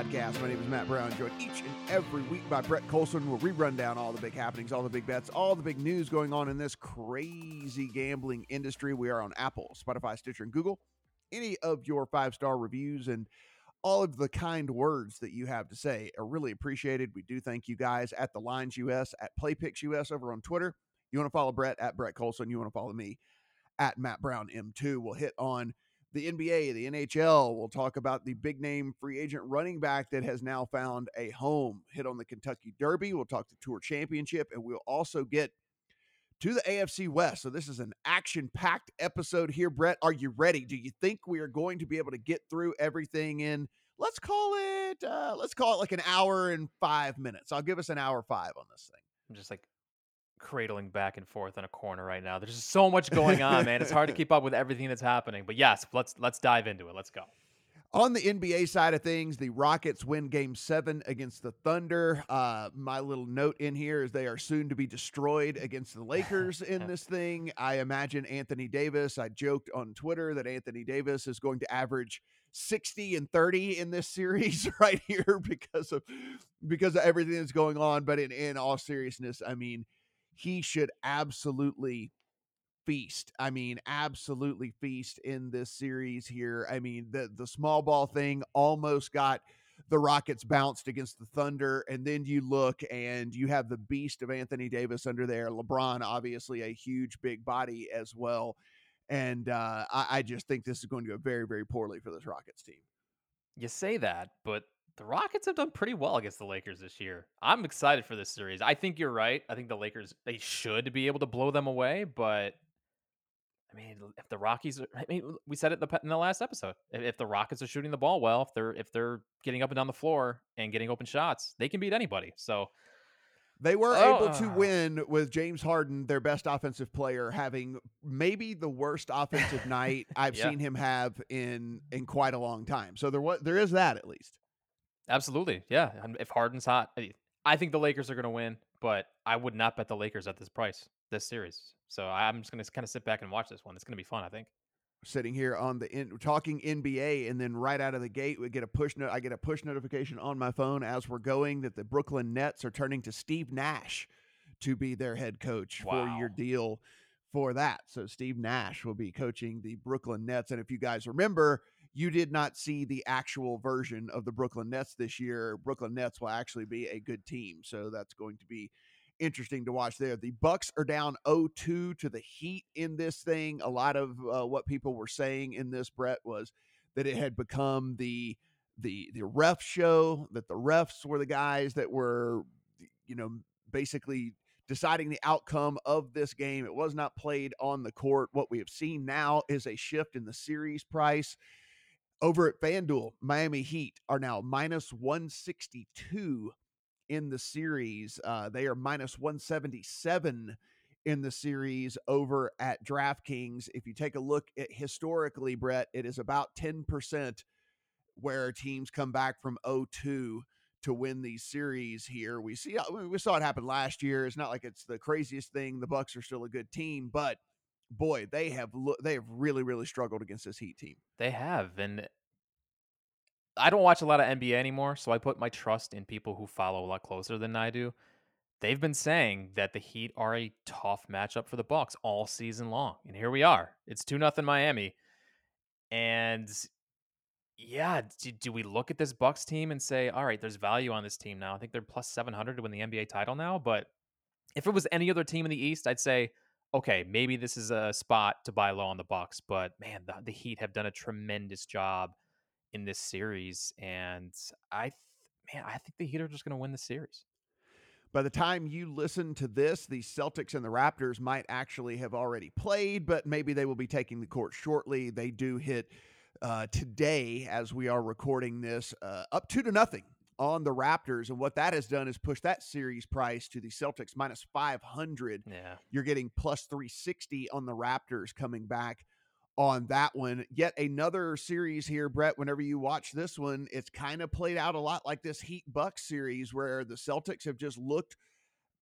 podcast. My name is Matt Brown, joined each and every week by Brett Colson, where we run down all the big happenings, all the big bets, all the big news going on in this crazy gambling industry. We are on Apple, Spotify, Stitcher, and Google. Any of your five star reviews and all of the kind words that you have to say are really appreciated. We do thank you guys at the Lines US, at PlayPicks US over on Twitter. You want to follow Brett at Brett Colson. You want to follow me at Matt Brown M2. We'll hit on the NBA, the NHL. We'll talk about the big name free agent running back that has now found a home. Hit on the Kentucky Derby. We'll talk the Tour Championship, and we'll also get to the AFC West. So this is an action-packed episode here. Brett, are you ready? Do you think we are going to be able to get through everything in? Let's call it. Uh, let's call it like an hour and five minutes. I'll give us an hour five on this thing. I'm just like cradling back and forth in a corner right now. There's just so much going on, man. It's hard to keep up with everything that's happening. But yes, let's let's dive into it. Let's go. On the NBA side of things, the Rockets win game seven against the Thunder. Uh, my little note in here is they are soon to be destroyed against the Lakers in this thing. I imagine Anthony Davis. I joked on Twitter that Anthony Davis is going to average 60 and 30 in this series right here because of because of everything that's going on. But in, in all seriousness, I mean, he should absolutely feast. I mean, absolutely feast in this series here. I mean, the the small ball thing almost got the Rockets bounced against the Thunder, and then you look and you have the beast of Anthony Davis under there. LeBron, obviously, a huge big body as well. And uh, I, I just think this is going to go very, very poorly for this Rockets team. You say that, but the Rockets have done pretty well against the Lakers this year. I'm excited for this series. I think you're right. I think the Lakers they should be able to blow them away, but I mean, if the Rockies, I mean, we said it in the last episode. If the Rockets are shooting the ball well, if they're if they're getting up and down the floor and getting open shots, they can beat anybody. So they were oh. able to uh win with James Harden, their best offensive player, having maybe the worst offensive night I've yeah. seen him have in in quite a long time. So there was there is that at least. Absolutely, yeah. If Harden's hot, eh, I think the Lakers are going to win, but I would not bet the Lakers at this price this series. So I'm just going to kind of sit back and watch this one. It's going to be fun, I think. Sitting here on the in, talking NBA, and then right out of the gate, we get a push note. I get a push notification on my phone as we're going that the Brooklyn Nets are turning to Steve Nash to be their head coach wow. for your deal for that. So Steve Nash will be coaching the Brooklyn Nets, and if you guys remember, you did not see the actual version of the Brooklyn Nets this year. Brooklyn Nets will actually be a good team, so that's going to be interesting to watch there. The Bucks are down 0-2 to the Heat in this thing. A lot of uh, what people were saying in this Brett was that it had become the the the ref show that the refs were the guys that were you know basically deciding the outcome of this game. It was not played on the court. What we have seen now is a shift in the series price. Over at FanDuel, Miami Heat are now minus 162 in the series. Uh, they are minus 177 in the series over at DraftKings. If you take a look at historically, Brett, it is about 10% where teams come back from 0-2 to win these series here. We see we saw it happen last year. It's not like it's the craziest thing. The Bucks are still a good team, but boy, they have they have really really struggled against this Heat team. They have, and I don't watch a lot of NBA anymore, so I put my trust in people who follow a lot closer than I do. They've been saying that the Heat are a tough matchup for the Bucks all season long, and here we are. It's two nothing Miami, and yeah, do, do, we look at this Bucks team and say, all right, there's value on this team now? I think they're plus seven hundred to win the NBA title now, but if it was any other team in the East, I'd say, okay, maybe this is a spot to buy low on the Bucks. But man, the, the Heat have done a tremendous job in this series, and I, man, I think the Heat are just going to win the series. By the time you listen to this, the Celtics and the Raptors might actually have already played, but maybe they will be taking the court shortly. They do hit uh, today, as we are recording this, uh, up two to nothing on the Raptors. And what that has done is push that series price to the Celtics minus 500. Yeah. You're getting plus 360 on the Raptors coming back on that one. Yet another series here, Brett. Whenever you watch this one, it's kind of played out a lot like this Heat Bucks series where the Celtics have just looked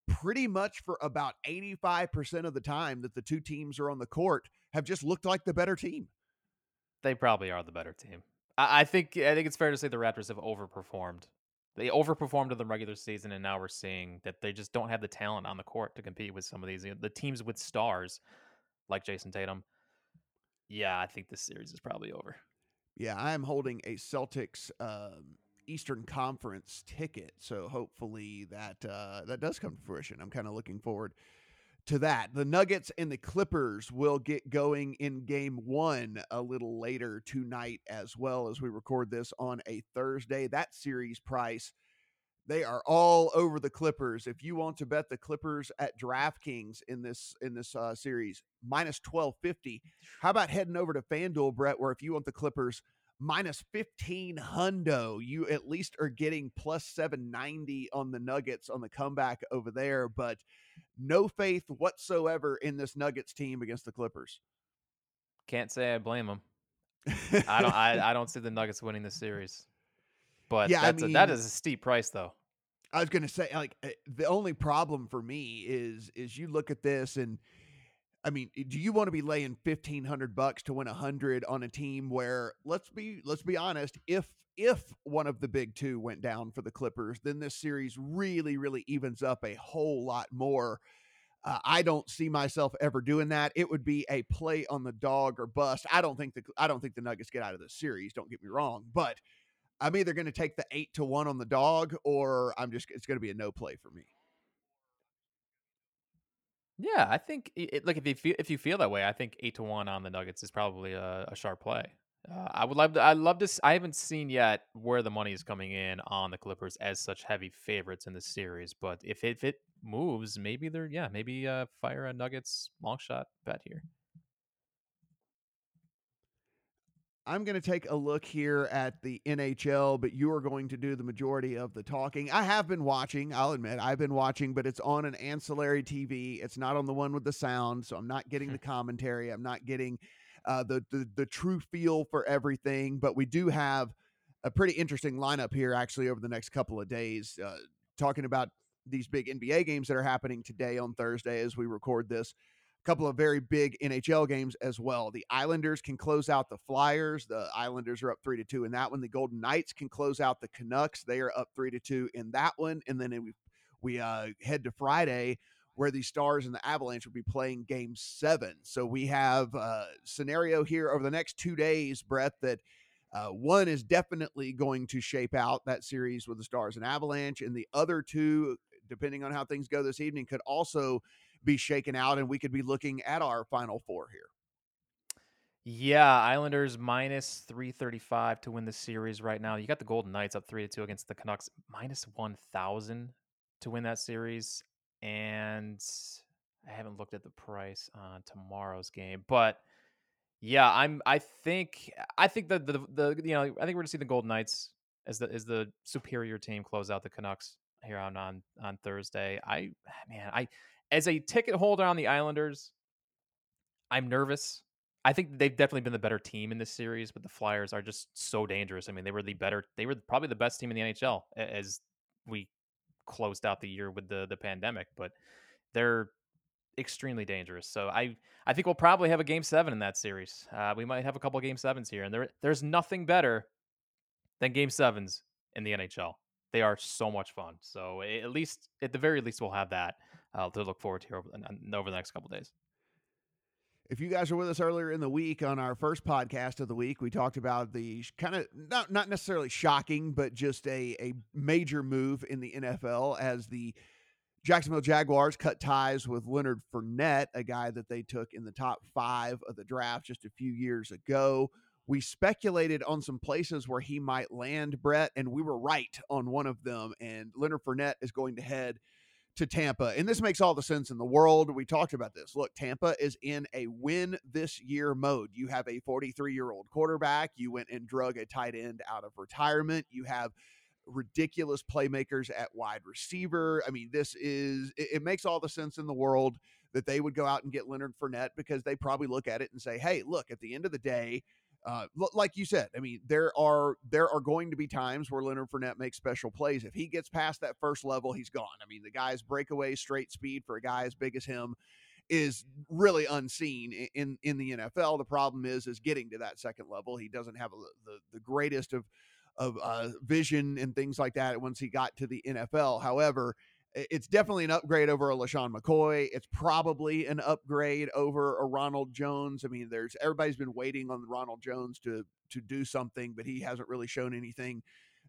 pretty much for about 85% of the time that the two teams are on the court have just looked like the better team. They probably are the better team. I, I think I think it's fair to say the Raptors have overperformed. They overperformed in the regular season, and now we're seeing that they just don't have the talent on the court to compete with some of these the teams with stars like Jayson Tatum. Yeah, I think this series is probably over. Yeah, I am holding a Celtics um, Eastern Conference ticket, so hopefully that uh, that does come to fruition. I'm kind of looking forward to that. The Nuggets and the Clippers will get going in game one a little later tonight, as well as we record this on a Thursday. That series price, they are all over the Clippers. If you want to bet the Clippers at DraftKings in this in this uh, series, minus twelve fifty. How about heading over to FanDuel, Brett, where if you want the Clippers minus 15 hundo. You at least are getting plus 790 on the Nuggets on the comeback over there, but no faith whatsoever in this Nuggets team against the Clippers. Can't say I blame them. I don't. I, I don't see the Nuggets winning the series. But yeah, that's I mean, a, that is a steep price, though. I was going to say, like, eh, the only problem for me is is you look at this and I mean, do you want to be laying fifteen hundred bucks to win a hundred on a team where let's be let's be honest, if if one of the big two went down for the Clippers, then this series really really evens up a whole lot more. Uh, I don't see myself ever doing that. It would be a play on the dog or bust. I don't think the I don't think the Nuggets get out of this series. Don't get me wrong, but I'm either going to take the eight to one on the dog, or I'm just it's going to be a no play for me. Yeah, I think it, if you feel if you feel that way, I think eight to one on the Nuggets is probably a, a sharp play. Uh, I would love to. I love to. I haven't seen yet where the money is coming in on the Clippers as such heavy favorites in the series. But if it, if it moves, maybe they're yeah, maybe uh, fire a Nuggets long shot bet here. I'm going to take a look here at the NHL, but you are going to do the majority of the talking. I have been watching, I'll admit, I've been watching, but it's on an ancillary TV. It's not on the one with the sound, so I'm not getting the commentary. I'm not getting uh, the, the the true feel for everything. But we do have a pretty interesting lineup here, actually, over the next couple of days, uh, talking about these big NBA games that are happening today on Thursday as we record this couple of very big NHL games as well. The Islanders can close out the Flyers. The Islanders are up three to two in that one. The Golden Knights can close out the Canucks. They are up three to two in that one. And then we we uh, head to Friday where the Stars and the Avalanche will be playing Game Seven. So we have a scenario here over the next two days, Brett, that. Uh, one is definitely going to shape out that series with the Stars and Avalanche, and the other two, depending on how things go this evening, could also be shaken out, and we could be looking at our final four here. Yeah, Islanders minus 335 to win the series right now. You got the Golden Knights up 3 to 2 against the Canucks, minus 1,000 to win that series. And I haven't looked at the price on tomorrow's game, but yeah, I'm I think I think the the, the you know, I think we're going to see the Golden Knights as the as the superior team close out the Canucks here on on on Thursday. I man, I as a ticket holder on the Islanders, I'm nervous. I think they've definitely been the better team in this series, but the Flyers are just so dangerous. I mean, they were the better, they were probably the best team in the NHL as we closed out the year with the the pandemic, but they're extremely dangerous. So I I think we'll probably have a game seven in that series. Uh, we might have a couple game sevens here, and there there's nothing better than game sevens in the NHL. They are so much fun. So at least, at the very least, we'll have that uh, to look forward to over, over the next couple days. If you guys were with us earlier in the week on our first podcast of the week, we talked about the kind of not not necessarily shocking, but just a a major move in the NFL as the Jacksonville Jaguars cut ties with Leonard Fournette, a guy that they took in the top five of the draft just a few years ago. We speculated on some places where he might land, Brett, and we were right on one of them. And Leonard Fournette is going to head to Tampa. And this makes all the sense in the world. We talked about this. Look, Tampa is in a win this year mode. You have a 43 year old quarterback. You went and drug a tight end out of retirement. You have ridiculous playmakers at wide receiver. I mean, this is, it, it makes all the sense in the world that they would go out and get Leonard Fournette because they probably look at it and say, hey, look, at the end of the day, uh, like you said, I mean, there are there are going to be times where Leonard Fournette makes special plays. If he gets past that first level, he's gone. I mean, the guy's breakaway straight speed for a guy as big as him is really unseen in in the NFL. The problem is is getting to that second level. He doesn't have a, the the greatest of of uh, vision and things like that once he got to the NFL. However, it's definitely an upgrade over a LeSean McCoy. It's probably an upgrade over a Ronald Jones. I mean, there's everybody's been waiting on Ronald Jones to to do something, but he hasn't really shown anything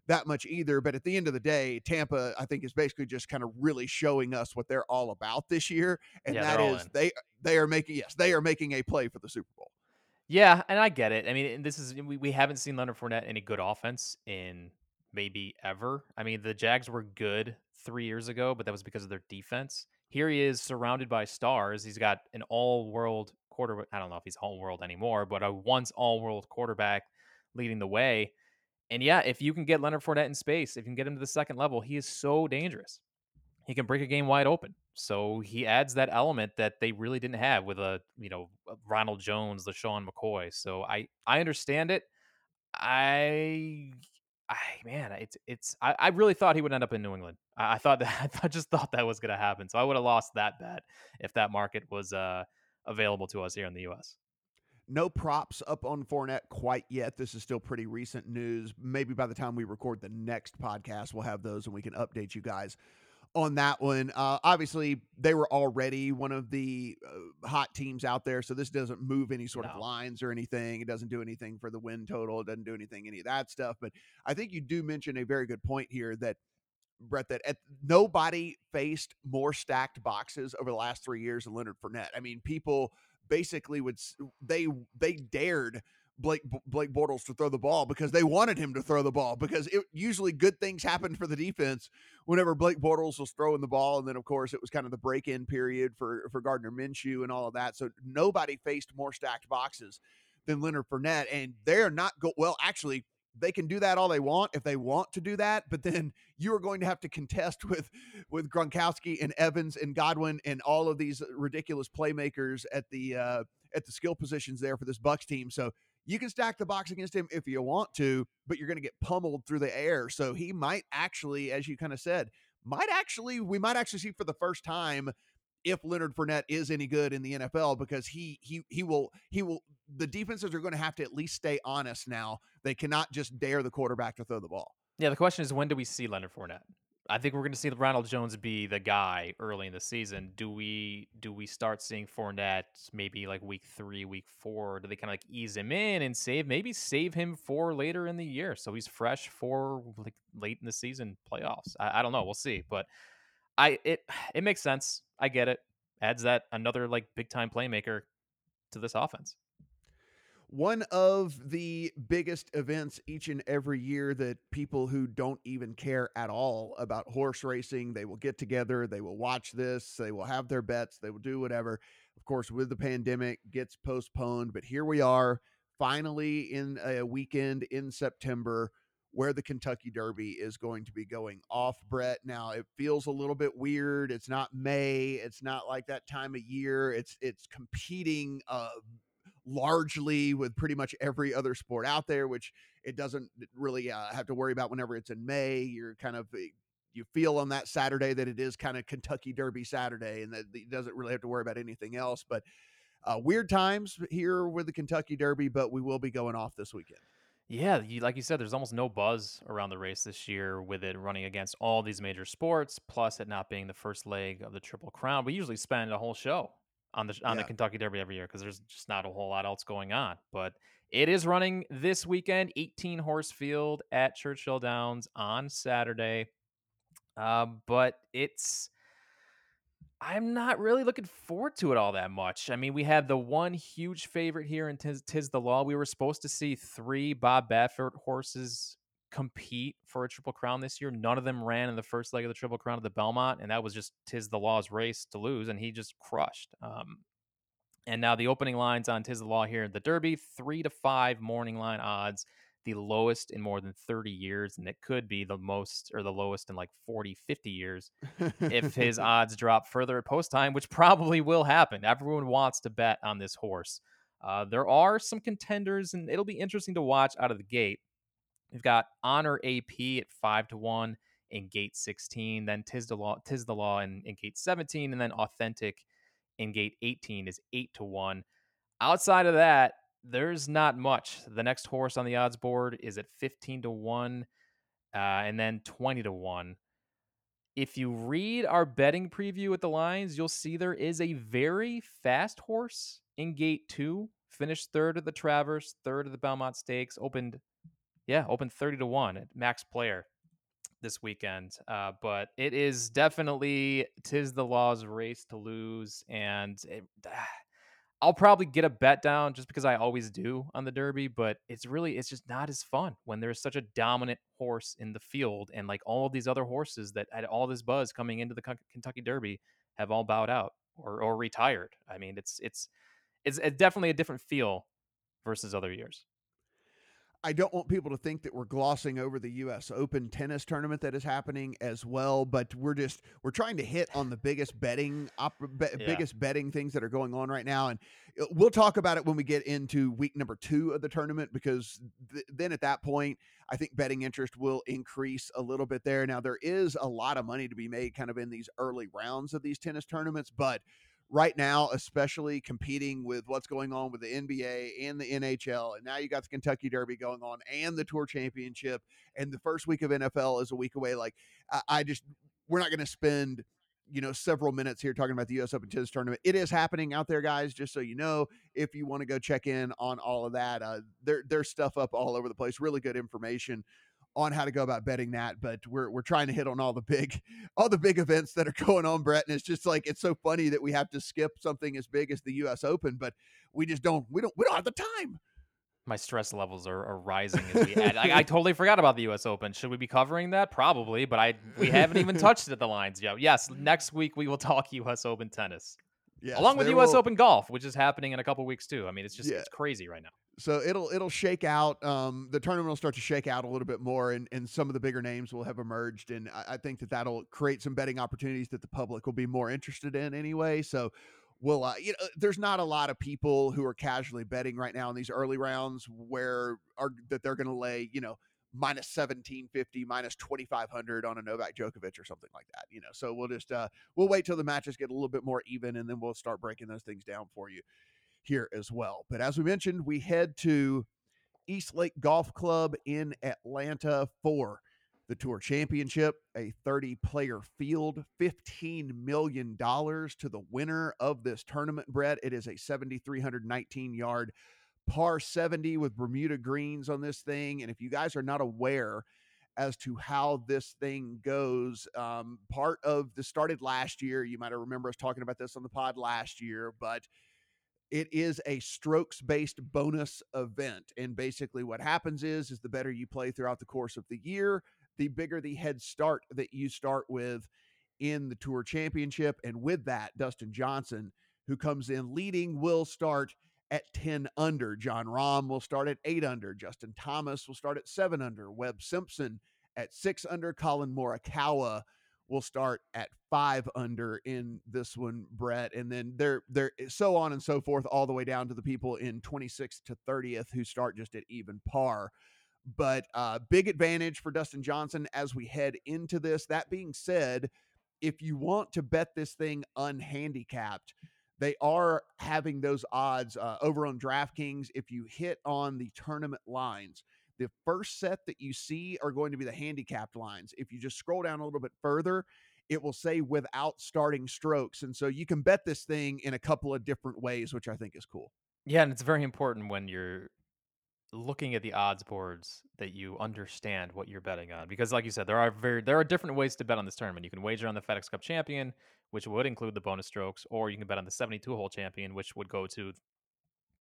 that much either. But at the end of the day, Tampa, I think, is basically just kind of really showing us what they're all about this year, and Yeah, that is they they are making yes they are making a play for the Super Bowl. Yeah, and I get it. I mean, this is we, we haven't seen Leonard Fournette any good offense in maybe ever. I mean, the Jags were good three years ago, but that was because of their defense. Here he is surrounded by stars. He's got an all-world quarterback. I don't know if he's all-world anymore, but a once all-world quarterback leading the way. And yeah, if you can get Leonard Fournette in space, if you can get him to the second level, he is so dangerous. He can break a game wide open. So he adds that element that they really didn't have with a you know Ronald Jones, LeSean McCoy. So I I understand it. I I man, it's it's I, I really thought he would end up in New England. I, I thought that I just thought that was gonna happen. So I would have lost that bet if that market was uh available to us here in the US. No props up on Fournette quite yet. This is still pretty recent news. Maybe by the time we record the next podcast, we'll have those and we can update you guys on that one. Uh, obviously, they were already one of the uh, hot teams out there, so this doesn't move any sort of lines or anything. It doesn't do anything for the win total. It doesn't do anything any of that stuff. But I think you do mention a very good point here that Brett that at, nobody faced more stacked boxes over the last three years than Leonard Fournette. I mean, people basically would they they dared Blake Blake Bortles to throw the ball because they wanted him to throw the ball because it usually good things happened for the defense whenever Blake Bortles was throwing the ball and then of course it was kind of the break-in period for for Gardner Minshew and all of that so nobody faced more stacked boxes than Leonard Fournette and they're not go well actually they can do that all they want if they want to do that but then you are going to have to contest with with Gronkowski and Evans and Godwin and all of these ridiculous playmakers at the uh at the skill positions there for this Bucks team so you can stack the box against him if you want to, but you're going to get pummeled through the air. So he might actually, as you kind of said, might actually, we might actually see for the first time if Leonard Fournette is any good in the NFL because he he he will he will the defenses are going to have to at least stay honest now. They cannot just dare the quarterback to throw the ball. Yeah, the question is when do we see Leonard Fournette? I think we're going to see Ronald Jones be the guy early in the season. Do we do we start seeing Fournette maybe like week three, week four? Do they kind of like ease him in and save maybe save him for later in the year so he's fresh for like late in the season playoffs? I, I don't know. We'll see, but I it it makes sense. I get it. Adds that another like big time playmaker to this offense. One of the biggest events each and every year that people who don't even care at all about horse racing, they will get together, they will watch this, they will have their bets, they will do whatever. Of course, with the pandemic gets postponed, but here we are finally in a weekend in September where the Kentucky Derby is going to be going off, Brett. Now, it feels a little bit weird. It's not May, it's not like that time of year. It's it's competing uh largely with pretty much every other sport out there, which it doesn't really uh, have to worry about whenever it's in May. You're kind of eh, you feel on that Saturday that it is kind of Kentucky Derby Saturday, and that it doesn't really have to worry about anything else. But uh, weird times here with the Kentucky Derby, but we will be going off this weekend. Yeah, you, like you said, there's almost no buzz around the race this year with it running against all these major sports, plus it not being the first leg of the Triple Crown. We usually spend a whole show on the on the Kentucky Derby every year because there's just not a whole lot else going on. But it is running this weekend, 18 horse field at Churchill Downs on Saturday. Um, but it's I'm not really looking forward to it all that much. I mean, we had the one huge favorite here in Tiz, Tiz the Law. We were supposed to see three Bob Baffert horses compete for a Triple Crown this year. None of them ran in the first leg of the Triple Crown of the Belmont, and that was just Tiz the Law's race to lose, and he just crushed. Um, and now the opening lines on Tiz the Law here at the Derby, three to five morning line odds, the lowest in more than 30 years, and it could be the most or the lowest in like 40, 50 years if his odds drop further at post time, which probably will happen. Everyone wants to bet on this horse. Uh, there are some contenders, and it'll be interesting to watch out of the gate. We've got Honor AP at five to one in gate 16, then Tiz the Law, Tiz the Law in, in gate 17, and then Authentic in gate 18 is 8 to 1. Outside of that, there's not much. The next horse on the odds board is at 15 to 1 uh, and then 20 to 1. If you read our betting preview at the lines, you'll see there is a very fast horse in gate 2, finished third at the Travers, third at the Belmont Stakes, opened yeah, opened 30 to 1 at max player this weekend. Uh, but it is definitely tiz the law's race to lose, and it, I'll probably get a bet down just because I always do on the Derby. But it's really it's just not as fun when there's such a dominant horse in the field, and like all of these other horses that had all this buzz coming into the Kentucky Derby have all bowed out or or retired. I mean, it's it's it's, it's definitely a different feel versus other years. I don't want people to think that we're glossing over the U.S. Open tennis tournament that is happening as well, but we're just we're trying to hit on the biggest betting op, be, yeah. biggest betting things that are going on right now, and uh, we'll talk about it when we get into week number two of the tournament because th- then at that point, I think betting interest will increase a little bit there. Now there is a lot of money to be made kind of in these early rounds of these tennis tournaments, but right now, especially competing with what's going on with the NBA and the NHL. And now you got the Kentucky Derby going on and the Tour Championship. And the first week of NFL is a week away. Like, I, I just, we're not going to spend you know several minutes here talking about the US Open tennis tournament. It is happening out there, guys. Just so you know, if you want to go check in on all of that, uh, there there's stuff up all over the place. Really good information on how to go about betting that, but we're we're trying to hit on all the big all the big events that are going on, Brett. And it's just like it's so funny that we have to skip something as big as the US Open, but we just don't we don't we don't have the time. My stress levels are, are rising as we add. I, I, totally forgot about the U.S. Open. Should we be covering that? Probably, but I we haven't even touched it at the lines yet. Yes, next week we will talk U.S. Open tennis. Yes, along with U.S. Will... Open golf, which is happening in a couple weeks too. I mean, it's just yeah. it's crazy right now so it'll it'll shake out. Um, the tournament will start to shake out a little bit more, and, and some of the bigger names will have emerged, and I, I, think that that'll create some betting opportunities that the public will be more interested in anyway. So, will uh, you know, there's not a lot of people who are casually betting right now in these early rounds where are that they're going to lay, you know, minus 1750 minus 2500 on a Novak Djokovic or something like that you know so we'll just uh we'll wait till the matches get a little bit more even and then we'll start breaking those things down for you here as well. But as we mentioned, we head to East Lake Golf Club in Atlanta for the Tour Championship, a 30 player field, $15 million to the winner of this tournament, Brett. It is a 7,319 yard par 70 with Bermuda greens on this thing. And if you guys are not aware, as to how this thing goes. Um, part of the started last year. You might remember us talking about this on the pod last year, but it is a strokes based bonus event and basically what happens is is the better you play throughout the course of the year the bigger the head start that you start with in the tour championship and with that dustin johnson who comes in leading will start at 10 under Jon rahm will start at 8 under justin thomas will start at 7 under webb simpson at 6 under Collin morikawa will start at five under in this one, Brett, and then they're they're so on and so forth, all the way down to the people in 26th to 30th who start just at even par. But uh, big advantage for Dustin Johnson as we head into this. That being said, if you want to bet this thing unhandicapped, they are having those odds uh, over on DraftKings. If you hit on the tournament lines, the first set that you see are going to be the handicapped lines. If you just scroll down a little bit further, it will say without starting strokes. And so you can bet this thing in a couple of different ways, which I think is cool. Yeah, and it's very important when you're looking at the odds boards that you understand what you're betting on because like you said there are very there are different ways to bet on this tournament you can wager on the FedEx Cup champion which would include the bonus strokes or you can bet on the 72 hole champion which would go to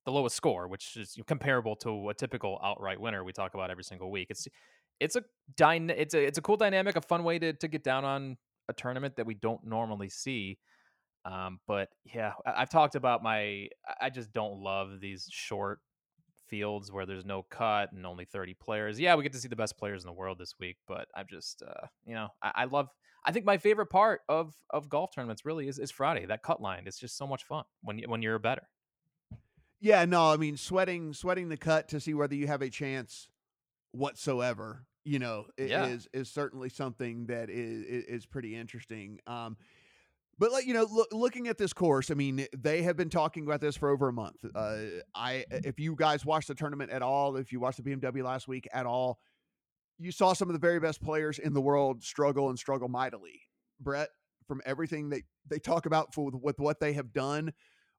the lowest score, which is comparable to a typical outright winner we talk about every single week. It's it's a dyna- it's a it's a cool dynamic, a fun way to to get down on a tournament that we don't normally see. Um, but yeah, I, have talked about my I just don't love these short fields where there's no cut and only 30 players. Yeah, we get to see the best players in the world this week, but I'm just uh, you know, I, I love I think my favorite part of of golf tournaments really is is Friday. That cut line. It's just so much fun when you when you're a better. Yeah, no, I mean sweating sweating the cut to see whether you have a chance whatsoever, you know, yeah. is is certainly something that is is pretty interesting. Um But like you know, look, looking at this course, I mean, they have been talking about this for over a month. Uh, I, if you guys watched the tournament at all, if you watched the BMW last week at all, you saw some of the very best players in the world struggle and struggle mightily. Brett, from everything they they talk about for with what they have done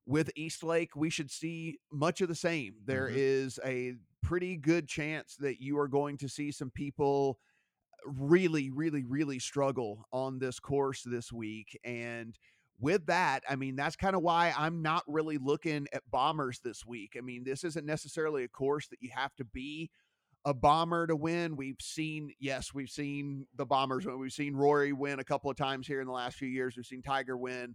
with East Lake, we should see much of the same. There Mhm. is a pretty good chance that you are going to see some people really, really, really struggle on this course this week. And with that, I mean, that's kind of why I'm not really looking at bombers this week. I mean, this isn't necessarily a course that you have to be a bomber to win. We've seen, yes, we've seen the bombers. We've seen Rory win a couple of times here in the last few years. We've seen Tiger win,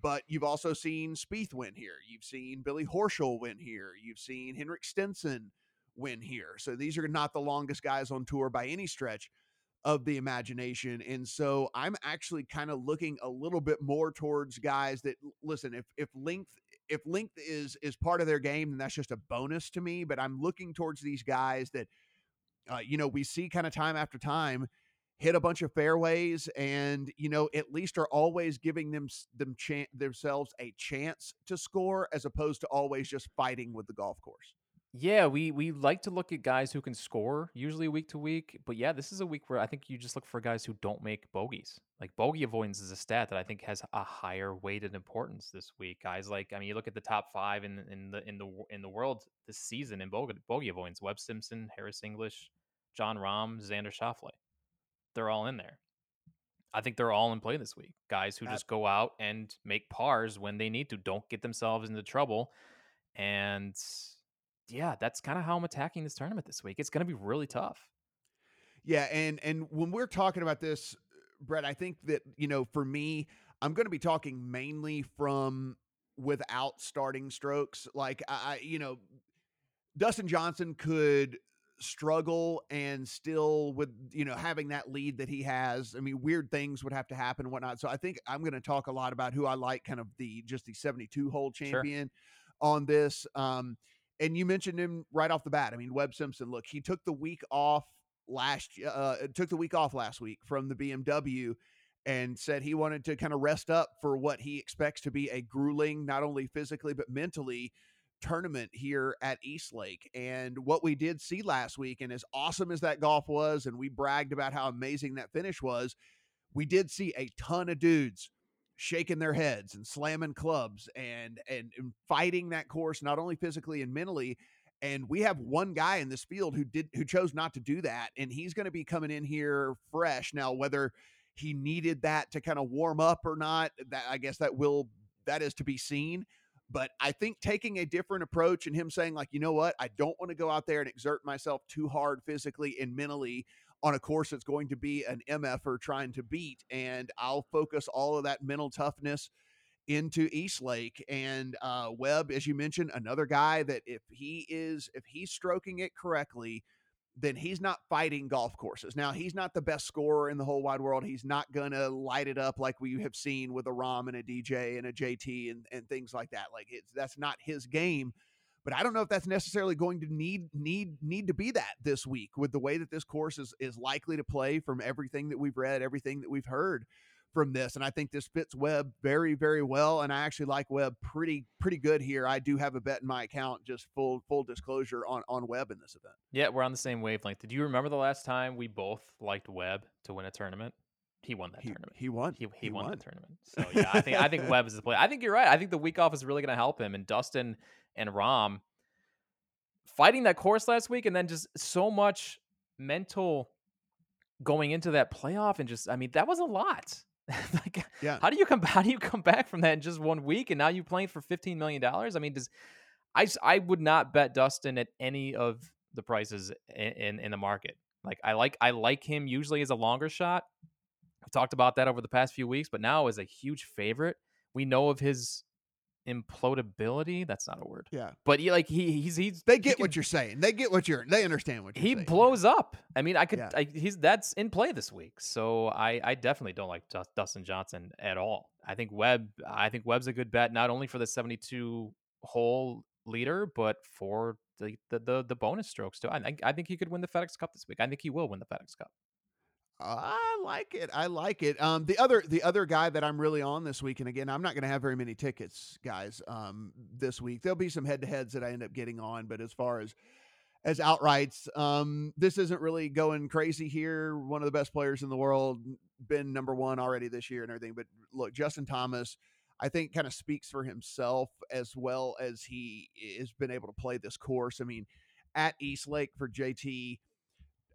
but you've also seen Spieth win here. You've seen Billy Horschel win here. You've seen Henrik Stenson win here. So these are not the longest guys on tour by any stretch of the imagination. And so I'm actually kind of looking a little bit more towards guys that listen, if if length if length is is part of their game, then that's just a bonus to me. But I'm looking towards these guys that uh, you know we see kind of time after time hit a bunch of fairways and you know at least are always giving them them themselves a chance to score as opposed to always just fighting with the golf course Yeah, we we like to look at guys who can score usually week to week, but yeah, this is a week where I think you just look for guys who don't make bogeys. Like bogey avoidance is a stat that I think has a higher weighted importance this week. Guys like I mean, you look at the top five in in the in the in the world this season in bogey, bogey avoidance: Webb Simpson, Harris English, Jon Rahm, Xander Schauffele. They're all in there. I think they're all in play this week. Guys who just go out and make pars when they need to, don't get themselves into trouble, and yeah, that's kind of how I'm attacking this tournament this week. It's going to be really tough. Yeah, and and when we're talking about this, Brett, I think that you know, for me, I'm going to be talking mainly from without starting strokes. Like I, I, you know, Dustin Johnson could struggle and still with you know having that lead that he has. I mean, weird things would have to happen and whatnot. So I think I'm going to talk a lot about who I like, kind of the just the 72 hole Sure. champion on this. Um, and you mentioned him right off the bat. I mean, Webb Simpson. Look, he took the week off last. Uh, took the week off last week from the BMW. And said he wanted to kind of rest up for what he expects to be a grueling, not only physically but mentally, tournament here at East Lake. And what we did see last week, and as awesome as that golf was, and we bragged about how amazing that finish was, we did see a ton of dudes shaking their heads and slamming clubs and and, and fighting that course not only physically and mentally and we have one guy in this field who did who chose not to do that and he's going to be coming in here fresh now whether he needed that to kind of warm up or not that i guess that will that is to be seen but I think taking a different approach and him saying, like, you know what, I don't want to go out there and exert myself too hard physically and mentally on a course that's going to be an MF or trying to beat. And I'll focus all of that mental toughness into East Lake. And uh, Webb, as you mentioned, another guy that if he is, if he's stroking it correctly, then he's not fighting golf courses. Now, he's not the best scorer in the whole wide world. He's not going to light it up like we have seen with a Rahm and a DJ and a JT and, and things like that. Like it's that's not his game. But I don't know if that's necessarily going to need need need to be that this week with the way that this course is is likely to play from everything that we've read, everything that we've heard from this. And I think this fits Webb very, very well. And I actually like Webb pretty, pretty good here. I do have a bet in my account, just full, full disclosure on, on Webb in this event. Yeah, we're on the same wavelength. Did you remember the last time we both liked Webb to win a tournament? He won that He, tournament. he won. He, he, won, the tournament. So yeah, I think I think Webb is the play. I think you're right. I think the week off is really going to help him. And Dustin and Rahm fighting that course last week, and then just so much mental going into that playoff, and just I mean that was a lot. like, Yeah. how do you come? How do you come back from that in just one week, and now you're playing for fifteen million dollars? I mean, does I I would not bet Dustin at any of the prices in, in in the market. Like I like I like him usually as a longer shot. I've talked about that over the past few weeks, but now as a huge favorite, we know of his implodability. That's not a word, Yeah. but he, like he he's he's They he get can- what you're saying. They get what you're, they understand what you're he saying. blows up. I mean, I could. Yeah. I, he's that's in play this week. So I, I definitely don't like Dus- Dustin Johnson at all. I think Webb. I think Webb's a good bet not only for the seventy-two hole leader, but for the the the, the bonus strokes too. I think I think he could win the FedEx Cup this week. I think he will win the FedEx Cup. I like it. I like it. Um, the other the other guy that I'm really on this week, and again, I'm not going to have very many tickets, guys. Um, this week there'll be some head to heads that I end up getting on, but as far as as outrights, um, this isn't really going crazy here. One of the best players in the world, been number one already this year and everything. But look, Justin Thomas, I think, kind of speaks for himself as well as he has been able to play this course. I mean, at East Lake for JT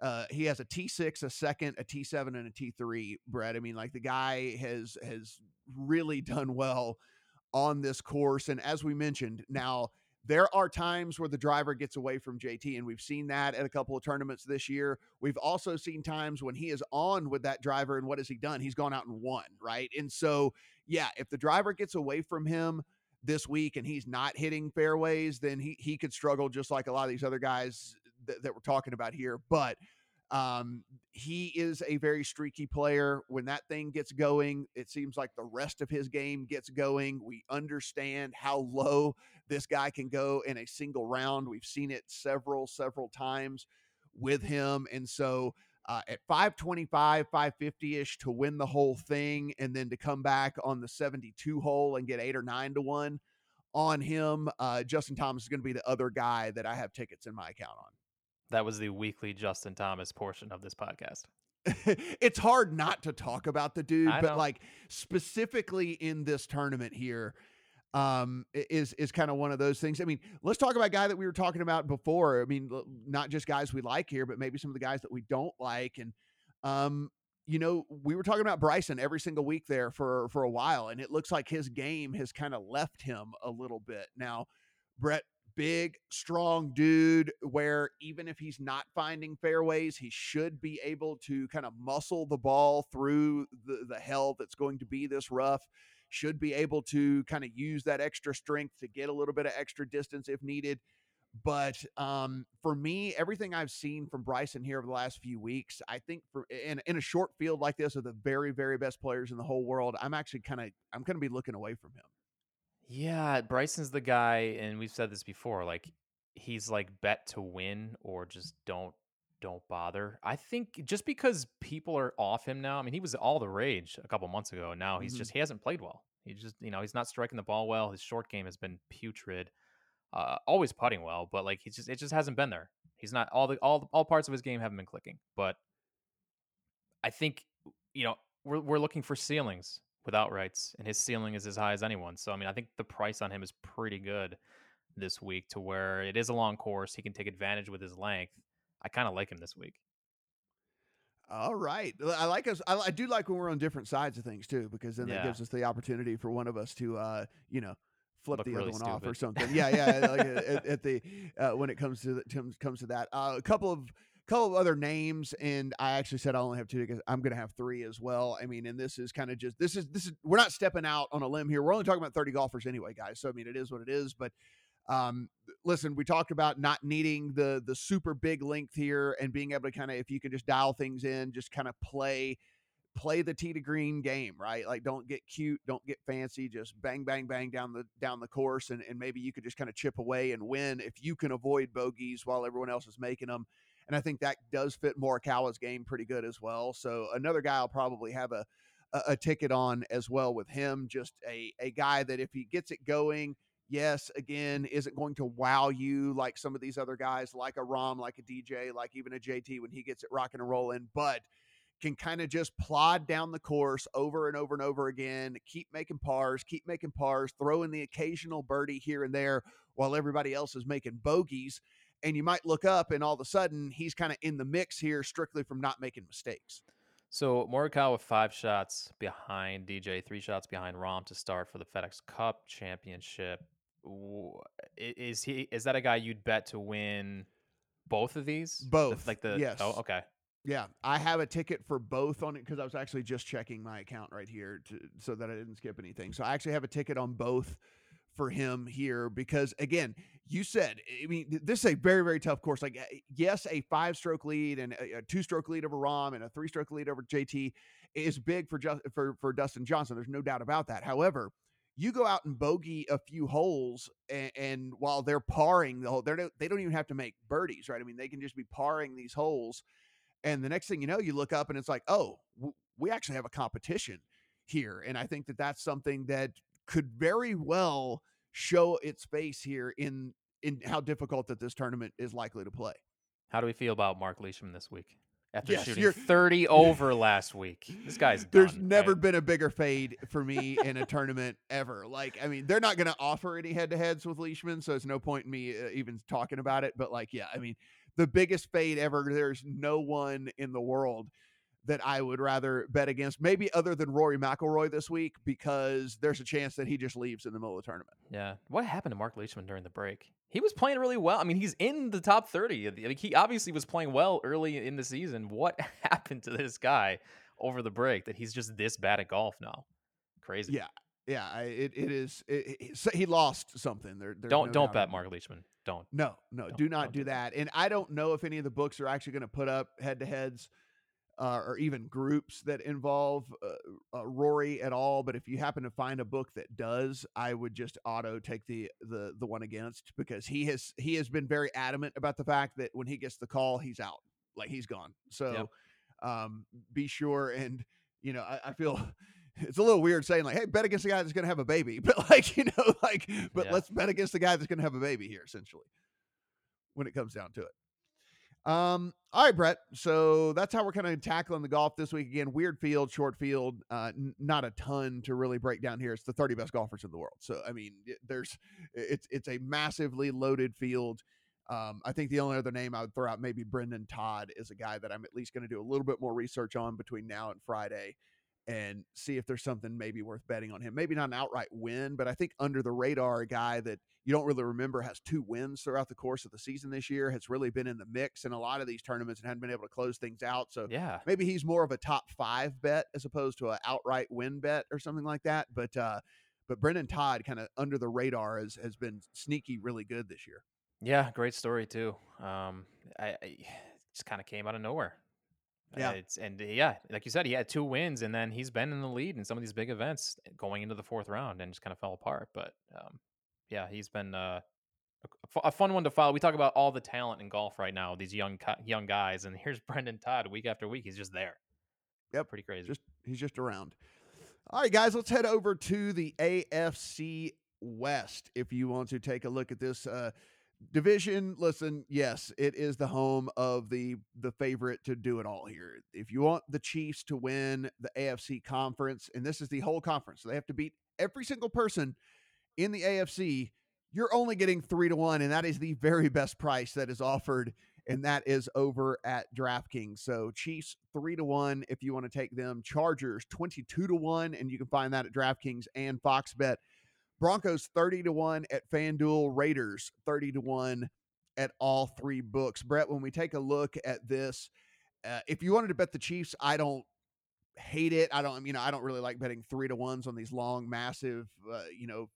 uh, he has a T6, a second, a T7, and a T3. Brett, I mean, like the guy has has really done well on this course, and as we mentioned, now there are times where the driver gets away from JT, and we've seen that at a couple of tournaments this year. We've also seen times when he is on with that driver, and what has he done? He's gone out and won, right? And so, yeah, if the driver gets away from him this week and he's not hitting fairways, then he he could struggle just like a lot of these other guys th- that we're talking about here. But um, he is a very streaky player. When that thing gets going, it seems like the rest of his game gets going. We understand how low this guy can go in a single round. We've seen it several, several times with him. And so uh, at 525, 550 ish to win the whole thing, and then to come back on the 72 hole and get eight or nine to one on him, uh, Justin Thomas is going to be the other guy that I have tickets in my account on. That was the weekly Justin Thomas portion of this podcast. it's hard not to talk about the dude, I but know. like specifically in this tournament here, um, is is kind of one of those things. I mean, let's talk about a guy that we were talking about before. I mean, not just guys we like here, but maybe some of the guys that we don't like. And um, you know, we were talking about Bryson every single week there for for a while, and it looks like his game has kind of left him a little bit. Now, Brett, big, strong dude, where even if he's not finding fairways, he should be able to kind of muscle the ball through the, the hell that's going to be this rough. Should be able to kind of use that extra strength to get a little bit of extra distance if needed. But um, for me, everything I've seen from Bryson here over the last few weeks, I think for in, in a short field like this of the very, very best players in the whole world, I'm actually kind of I'm going to be looking away from him. Yeah, Bryson's the guy, and we've said this before. Like, he's like bet to win or just don't don't bother. I think just because people are off him now. I mean, he was all the rage a couple months ago. Now he's Mhm. just he hasn't played well. He just you know he's not striking the ball well. His short game has been putrid. Uh, always putting well, but like he's just it just hasn't been there. He's not all the all all parts of his game haven't been clicking. But I think you know we're we're looking for ceilings with rights, and his ceiling is as high as anyone. So I mean, I think the price on him is pretty good this week to where it is a long course. He can take advantage with his length. I kind of like him this week. All right, I like us. I, I do like when we're on different sides of things too, because then that gives us the opportunity for one of us to, uh, you know, flip Look the really other one off or something. Yeah, yeah. like at, at the uh, when it comes to the, comes comes to that, uh, a couple of couple of other names, and I actually said I only have two because I'm going to have three as well. I mean, and this is kind of just this is this is we're not stepping out on a limb here. We're only talking about 30 golfers anyway, guys. So I mean, it is what it is, but um listen we talked about not needing the the super big length here and being able to kind of if you can just dial things in just kind of play play the tee to green game right like don't get cute don't get fancy just bang bang bang down the down the course and, and maybe you could just kind of chip away and win if you can avoid bogeys while everyone else is making them and i think that does fit morikawa's game pretty good as well so another guy i'll probably have a a, a ticket on as well with him just a a guy that if he gets it going yes, again, isn't going to wow you like some of these other guys, like a Rahm, like a DJ, like even a JT when he gets it rocking and rolling, but can kind of just plod down the course over and over and over again, keep making pars, keep making pars, throw in the occasional birdie here and there while everybody else is making bogeys. And you might look up and all of a sudden he's kind of in the mix here strictly from not making mistakes. So Morikawa five shots behind DJ, three shots behind Rahm to start for the FedEx Cup Championship. Is he? Is that a guy you'd bet to win both of these? Both, like the oh, yes. Oh, okay. Yeah, I have a ticket for both on it because I was actually just checking my account right here to, so that I didn't skip anything. So I actually have a ticket on both for him here because again, you said I mean this is a very very tough course. Like uh, yes, a five stroke lead and a, two stroke lead over Rahm and a three stroke lead over JT is big for just for for Dustin Johnson. There's no doubt about that. However, you go out and bogey a few holes and, and while they're parring the whole, they don't they don't even have to make birdies, right? I mean, they can just be parring these holes And the next thing you know, you look up and it's like, oh, we actually have a competition here. And I think that that's something that could very well show its face here in in how difficult that this tournament is likely to play. How do we feel about Mark Leishman this week? After Yes, shooting you're- 30 over last week. This guy's There's never right? been a bigger fade for me in a tournament ever. Like, I mean, they're not going to offer any head to heads with Leishman, so it's no point in me uh, even talking about it. But, like, yeah, I mean, the biggest fade ever. There's no one in the world that I would rather bet against, maybe other than Rory McIlroy this week, because there's a chance that he just leaves in the middle of the tournament. Yeah. What happened to Mark Leishman during the break? He was playing really well. I mean, he's in the top 30. I mean, he obviously was playing well early in the season. What happened to this guy over the break that he's just this bad at golf now? Crazy. Yeah, yeah, I, it it is. It, it- he lost something. There, don't no don't bet. Mark Leishman. Don't. No, no, Don't- do not do that. And I don't know if any of the books are actually going to put up head to heads uh, or even groups that involve uh, uh, Rory at all. But if you happen to find a book that does, I would just auto take the the the one against because he has he has been very adamant about the fact that when he gets the call, he's out, like he's gone. So um, be sure and you know I, I feel. It's a little weird saying like, "Hey, bet against the guy that's going to have a baby," but like you know, like, but Yeah. let's bet against the guy that's going to have a baby here, essentially when it comes down to it. Um, all right, Brett. So that's how we're kind of tackling the golf this week. Again, weird field, short field, uh, n- not a ton to really break down here. It's the 30 best golfers in the world. So I mean, there's it's it's a massively loaded field. Um, I think the only other name I would throw out maybe Brendon Todd is a guy that I'm at least going to do a little bit more research on between now and Friday and see if there's something maybe worth betting on him. Maybe not an outright win, but I think under the radar, a guy that you don't really remember has two wins throughout the course of the season this year has really been in the mix in a lot of these tournaments and hadn't been able to close things out. So Yeah. maybe he's more of a top five bet as opposed to an outright win bet or something like that. But uh, but Brendon Todd kind of under the radar has has been sneaky really good this year. Yeah, great story too. Um, I, I just kind of came out of nowhere. Yeah. Uh, it's and yeah, like you said, he had two wins, and then he's been in the lead in some of these big events going into the fourth round, and just kind of fell apart. But um, yeah, he's been uh, a, a fun one to follow. We talk about all the talent in golf right now, these young young guys, and here's Brendon Todd week after week. He's just there. Yep, pretty crazy. Just he's just around. All right, guys, let's head over to the AFC West. If you want to take a look at this uh, division, listen, yes, it is the home of the the favorite to do it all here. If you want the Chiefs to win the AFC conference, and this is the whole conference, so they have to beat every single person in the AFC. You're only getting three to one, and that is the very best price that is offered and that is over at DraftKings. So Chiefs three to one if you want to take them. Chargers twenty two to one, and you can find that at DraftKings and Fox Bet. Broncos thirty to one at FanDuel. Raiders thirty to one at all three books. Brett, when we take a look at this, uh, if you wanted to bet the Chiefs, I don't hate it. I don't, you know, I don't really like betting three to ones on these long, massive, uh, you know,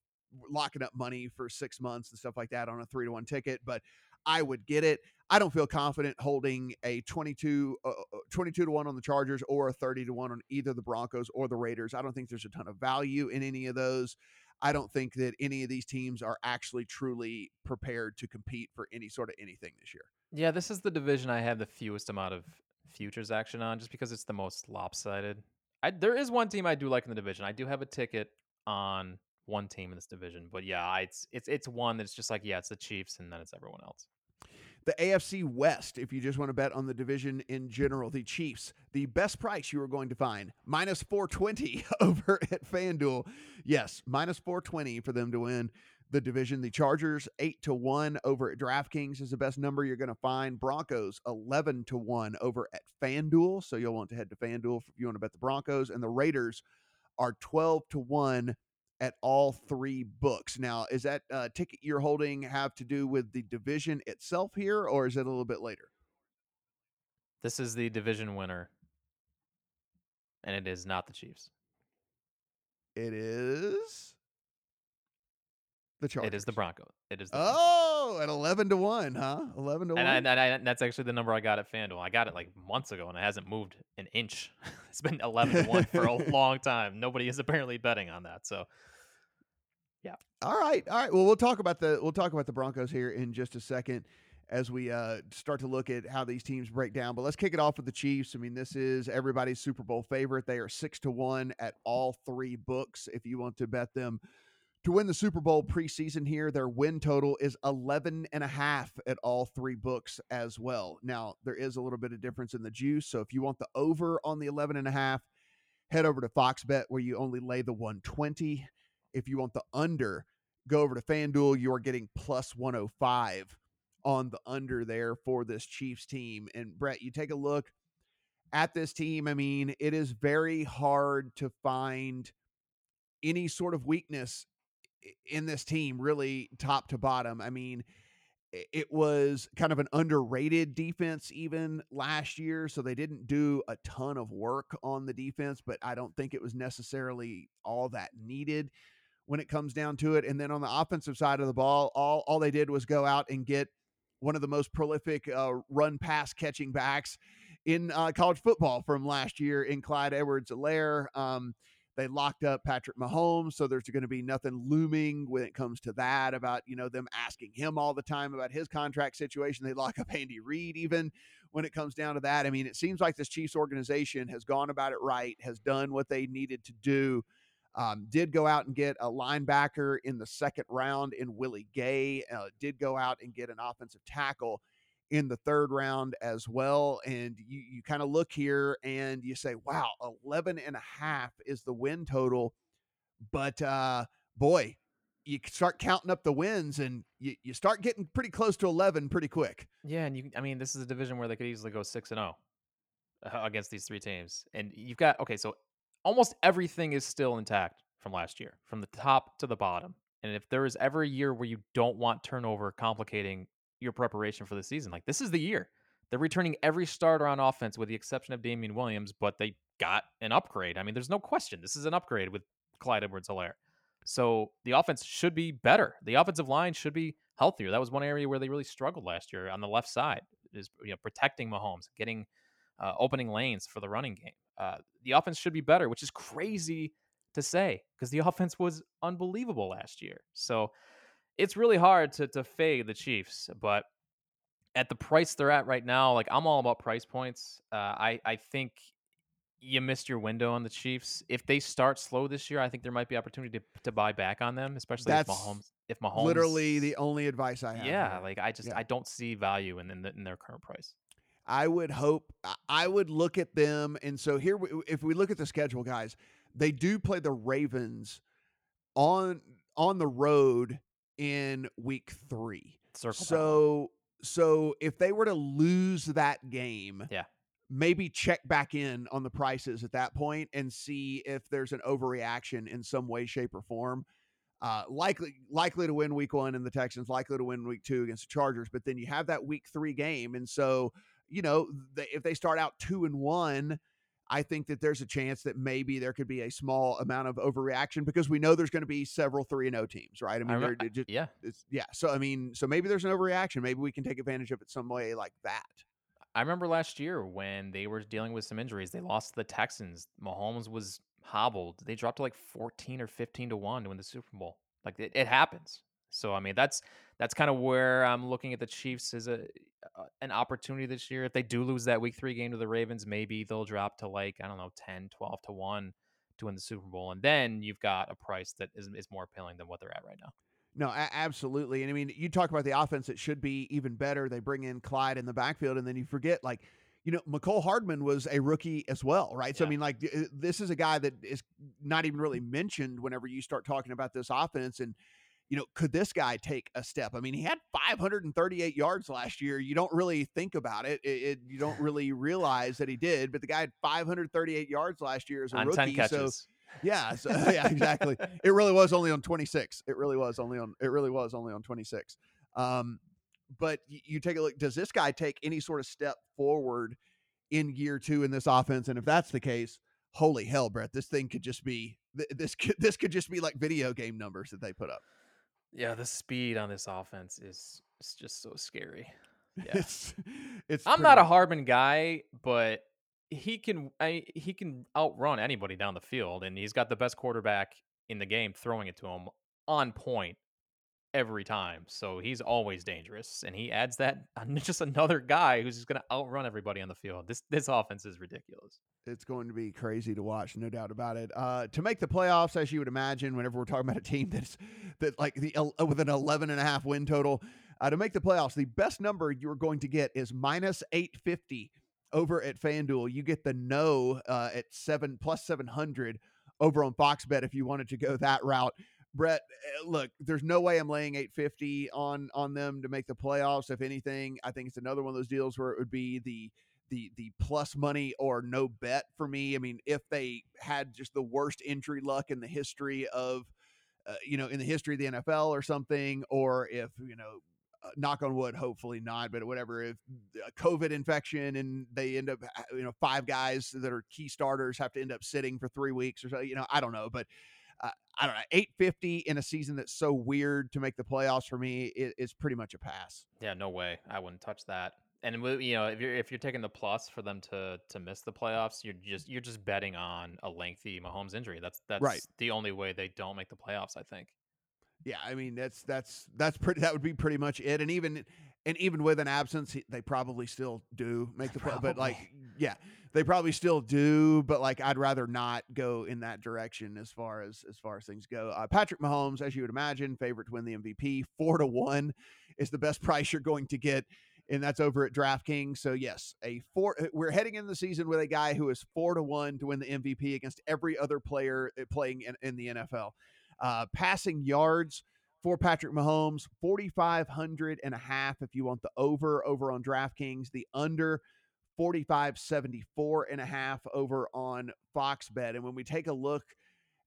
locking up money for six months and stuff like that on a three to one ticket. But I would get it. I don't feel confident holding a 22, uh, uh, 22 to 1 on the Chargers or a 30 to 1 on either the Broncos or the Raiders. I don't think there's a ton of value in any of those. I don't think that any of these teams are actually truly prepared to compete for any sort of anything this year. Yeah, this is the division I have the fewest amount of futures action on, just because it's the most lopsided. I, there is one team I do like in the division. I do have a ticket on one team in this division, but yeah, it's it's it's one that's just like yeah, it's the Chiefs, and then it's everyone else. The AFC West, if you just want to bet on the division in general, the Chiefs, the best price you are going to find, minus 420 over at FanDuel. Yes, minus 420 for them to win the division. The Chargers, 8 to 1 over at DraftKings is the best number you're going to find. Broncos, 11 to 1 over at FanDuel. So you'll want to head to FanDuel if you want to bet the Broncos. And the Raiders are 12 to 1 at all three books. Now, is that uh, ticket you're holding have to do with the division itself here, or is it a little bit later? This is the division winner, and it is not the Chiefs. It is the Chargers. It is the Broncos. It is the Oh, at 11 to 1, huh? 11 to 1. I, and, I, and that's actually the number I got at FanDuel. I got it like months ago, and it hasn't moved an inch. it's been eleven to one for a long time. Nobody is apparently betting on that. So All right, all right. Well, we'll talk about the we'll talk about the Broncos here in just a second. as we uh, start to look at how these teams break down. But let's kick it off with the Chiefs. I mean, this is everybody's Super Bowl favorite. They are six to one at all three books. If you want to bet them to win the Super Bowl preseason here, their win total is 11 and a half at all three books as well. Now, there is a little bit of difference in the juice. So if you want the over on the 11 and a half, head over to Fox Bet where you only lay the 120. If you want the under, go over to FanDuel. You are getting plus 105 on the under there for this Chiefs team. And Brett, you take a look at this team. I mean, it is very hard to find any sort of weakness in this team, really top to bottom. I mean, it was kind of an underrated defense even last year. So they didn't do a ton of work on the defense, but I don't think it was necessarily all that needed when it comes down to it. And then on the offensive side of the ball, all, all they did was go out and get one of the most prolific uh, run pass catching backs in uh, college football from last year in Clyde Edwards Helaire. Um, they locked up Patrick Mahomes, so there's going to be nothing looming when it comes to that about you know them asking him all the time about his contract situation. They lock up Andy Reid even when it comes down to that. I mean, it seems like this Chiefs organization has gone about it right, has done what they needed to do. Um, did go out and get a linebacker in the second round in Willie Gay. Uh, did go out and get an offensive tackle in the third round as well. And you, you kind of look here and you say, wow, 11 and a half is the win total. But uh, boy, you start counting up the wins and you, you start getting pretty close to 11 pretty quick. Yeah. And you, I mean, this is a division where they could easily go 6 and 0 uh, against these three teams. And you've got, okay, so almost everything is still intact from last year, from the top to the bottom. And if there is ever a year where you don't want turnover complicating your preparation for the season. Like this is the year. They're returning every starter on offense with the exception of Damien Williams, but they got an upgrade. I mean, there's no question. This is an upgrade with Clyde Edwards Helaire. So the offense should be better. The offensive line should be healthier. That was one area where they really struggled last year on the left side, is you know protecting Mahomes, getting uh, opening lanes for the running game. Uh, the offense should be better, which is crazy to say because the offense was unbelievable last year. So it's really hard to to fade the Chiefs, but at the price they're at right now, like I'm all about price points. Uh, I I think you missed your window on the Chiefs. If they start slow this year, I think there might be opportunity to, to buy back on them, especially That's if Mahomes. If Mahomes, literally the only advice I have. Yeah, here. like I just yeah. I don't see value in in, the, in, their current price. I would hope I would look at them, and so here, if we look at the schedule, guys, they do play the Ravens on on the road in week three. Circle so so if they were to lose that game, yeah, maybe check back in on the prices at that point and see if there's an overreaction in some way, shape, or form. Uh, likely likely to win week one and the Texans likely to win week two against the Chargers, but then you have that week three game, and so you know they, if they start out two and one I think that there's a chance that maybe there could be a small amount of overreaction because we know there's going to be several three and O teams, right? I mean, I, just, yeah, yeah. So I mean, so maybe there's an overreaction. Maybe we can take advantage of it some way like that. I remember last year when they were dealing with some injuries, they lost to the Texans. Mahomes was hobbled. They dropped to like 14 or 15 to 1 to win the Super Bowl. Like it, it happens. So I mean, that's that's kind of where I'm looking at the Chiefs as a Uh, an opportunity this year. If they do lose that week 3 game to the Ravens, maybe they'll drop to like, I don't know, 10, 12 to 1 to win the Super Bowl and then you've got a price that is is more appealing than what they're at right now. No, a- absolutely. And I mean, you talk about the offense that should be even better. They bring in Clyde in the backfield and then you forget like you know, Mecole Hardman was a rookie as well, right? Yeah. So I mean, like this is a guy that is not even really mentioned whenever you start talking about this offense. And you know, could this guy take a step? I mean, he had 538 yards last year. You don't really think about it. it, it you don't really realize that he did, but the guy had 538 yards last year as a on rookie. So yeah, so, yeah, exactly. it really was only on 26. It really was only on. It really was only on 26. Um, but you, take a look. Does this guy take any sort of step forward in year two in this offense? And if that's the case, holy hell, Brett, this thing could just be this. Could, this could just be like video game numbers that they put up. Yeah, the speed on this offense is is just so scary. Yeah. It's it's I'm not a Hardman guy, but he can I, he can outrun anybody down the field and he's got the best quarterback in the game throwing it to him on point every time. So he's always dangerous, and he adds that just another guy who's just going to outrun everybody on the field. This this offense is ridiculous. It's going to be crazy to watch, no doubt about it. Uh, to make the playoffs, as you would imagine, whenever we're talking about a team that's that like the uh, with an 11 and a half win total, uh, to make the playoffs, the best number you're going to get is minus 850 over at FanDuel. You get the no uh, at seven plus 700 over on Fox Bet if you wanted to go that route. Brett, eh, look, there's no way I'm laying 850 on on them to make the playoffs. If anything, I think it's another one of those deals where it would be the the the plus money or no bet for me. I mean, if they had just the worst injury luck in the history of uh, you know, in the history of the NFL or something, or if you know uh, knock on wood, hopefully not, but whatever, if a COVID infection and they end up, you know, five guys that are key starters have to end up sitting for three weeks or so, you know, I don't know, but uh, I don't know, 850 in a season that's so weird to make the playoffs for me is, is pretty much a pass. Yeah, no way. I wouldn't touch that. And you know, if you're if you're taking the plus for them to to miss the playoffs, you're just you're just betting on a lengthy Mahomes injury. That's that's right. the only way they don't make the playoffs. I think. Yeah, I mean that's that's that's pretty. That would be pretty much it. And even and even with an absence, they probably still do make the play. But like, yeah, they probably still do. But like, I'd rather not go in that direction as far as as far as things go. Uh, Patrick Mahomes, as you would imagine, favorite to win the MVP, four to one is the best price you're going to get. And that's over at DraftKings. So yes, a four. Uh, we're heading in the season with a guy who is four to one to win the MVP against every other player uh, playing in, in the NFL. Uh, passing yards for Patrick Mahomes, 4,500 and a half if you want the over over on DraftKings, the under 4574 and a half over on Fox Bet. And when we take a look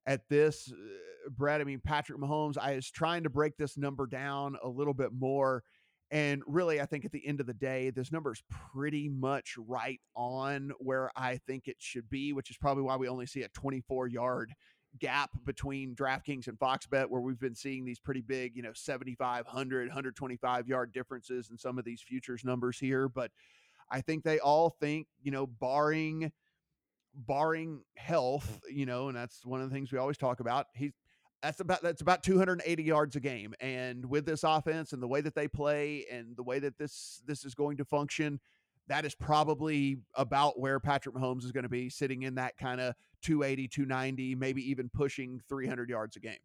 at this, uh, Brett, I mean, Patrick Mahomes, I was trying to break this number down a little bit more. And really, I think at the end of the day, this number is pretty much right on where I think it should be, which is probably why we only see a 24 yard gap between DraftKings and Fox Bet, where we've been seeing these pretty big, you know, 75, 100, 125 yard differences in some of these futures numbers here. But I think they all think, you know, barring barring health, you know, and that's one of the things we always talk about. He's that's about that's about 280 yards a game and with this offense and the way that they play and the way that this this is going to function that is probably about where Patrick Mahomes is going to be sitting in that kind of 280, 290, maybe even pushing 300 yards a game.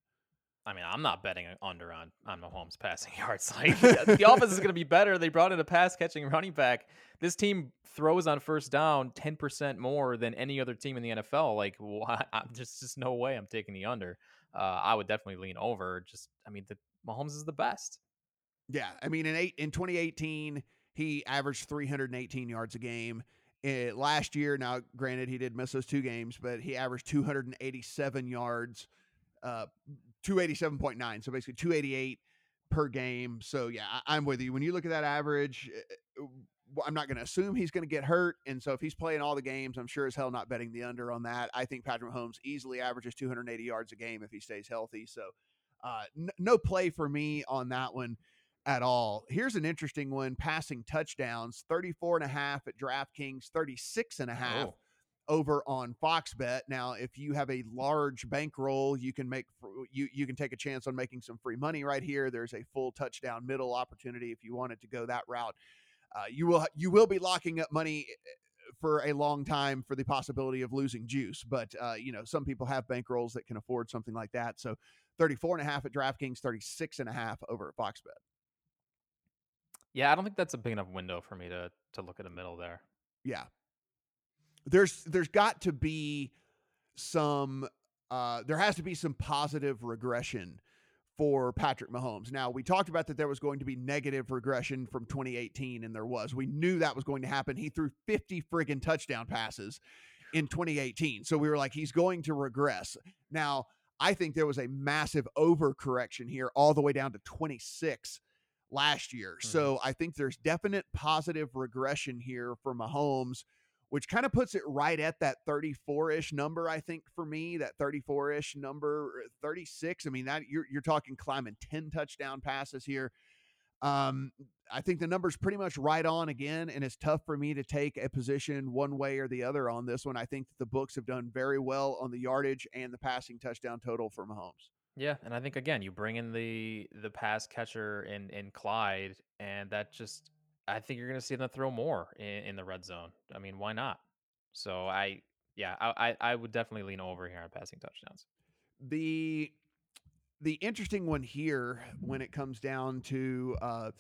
I mean, I'm not betting under on on Mahomes passing yards. Like the offense is going to be better. They brought in a pass catching running back. This team throws on first down 10% more than any other team in the NFL. Like, why? I'm just just no way I'm taking the under. Uh, I would definitely lean over. Just, I mean, the Mahomes is the best. Yeah, I mean, in eight in 2018, he averaged 318 yards a game. It, eh, last year, now granted, he did miss those two games, but he averaged 287 yards, uh, 287.9. So basically 288 per game. So yeah, I, am with you. When you look at that average, eh, eh, I'm not going to assume he's going to get hurt. And so if he's playing all the games, I'm sure as hell not betting the under on that. I think Patrick Mahomes easily averages 280 yards a game if he stays healthy. So uh, n- no play for me on that one at all. Here's an interesting one passing touchdowns 34 and a half at DraftKings, 36 and a half. Oh. Over on Fox Bet. Now, if you have a large bankroll, you can make you you can take a chance on making some free money right here. There's a full touchdown middle opportunity if you wanted to go that route. Uh, you will you will be locking up money eh, for a long time for the possibility of losing juice. But uh, you know, some people have bankrolls that can afford something like that. So 34 and a half at DraftKings, 36 and a half over at Fox Bet. Yeah, I don't think that's a big enough window for me to to look at a middle there. Yeah. There's there's got to be some uh there has to be some positive regression for Patrick Mahomes. Now, we talked about that there was going to be negative regression from 2018 and there was. We knew that was going to happen. He threw 50 friggin' touchdown passes in 2018. So we were like he's going to regress. Now, I think there was a massive overcorrection here all the way down to 26 last year. Mm-hmm. So I think there's definite positive regression here for Mahomes, which kind of puts it right at that 34 ish number. I think for me, that 34 ish number, uh, 36. I mean, that you're, you're talking climbing 10 touchdown passes here. Um, I think the number's pretty much right on again, and it's tough for me to take a position one way or the other on this one. I think that the books have done very well on the yardage and the passing touchdown total for Mahomes. Yeah, and I think again, you bring in the the pass catcher in in Clyde, and that just I think you're going to see them throw more in, in, the red zone. I mean, why not? So I, yeah, I, I would definitely lean over here on passing touchdowns. The the interesting one here when it comes down to uh,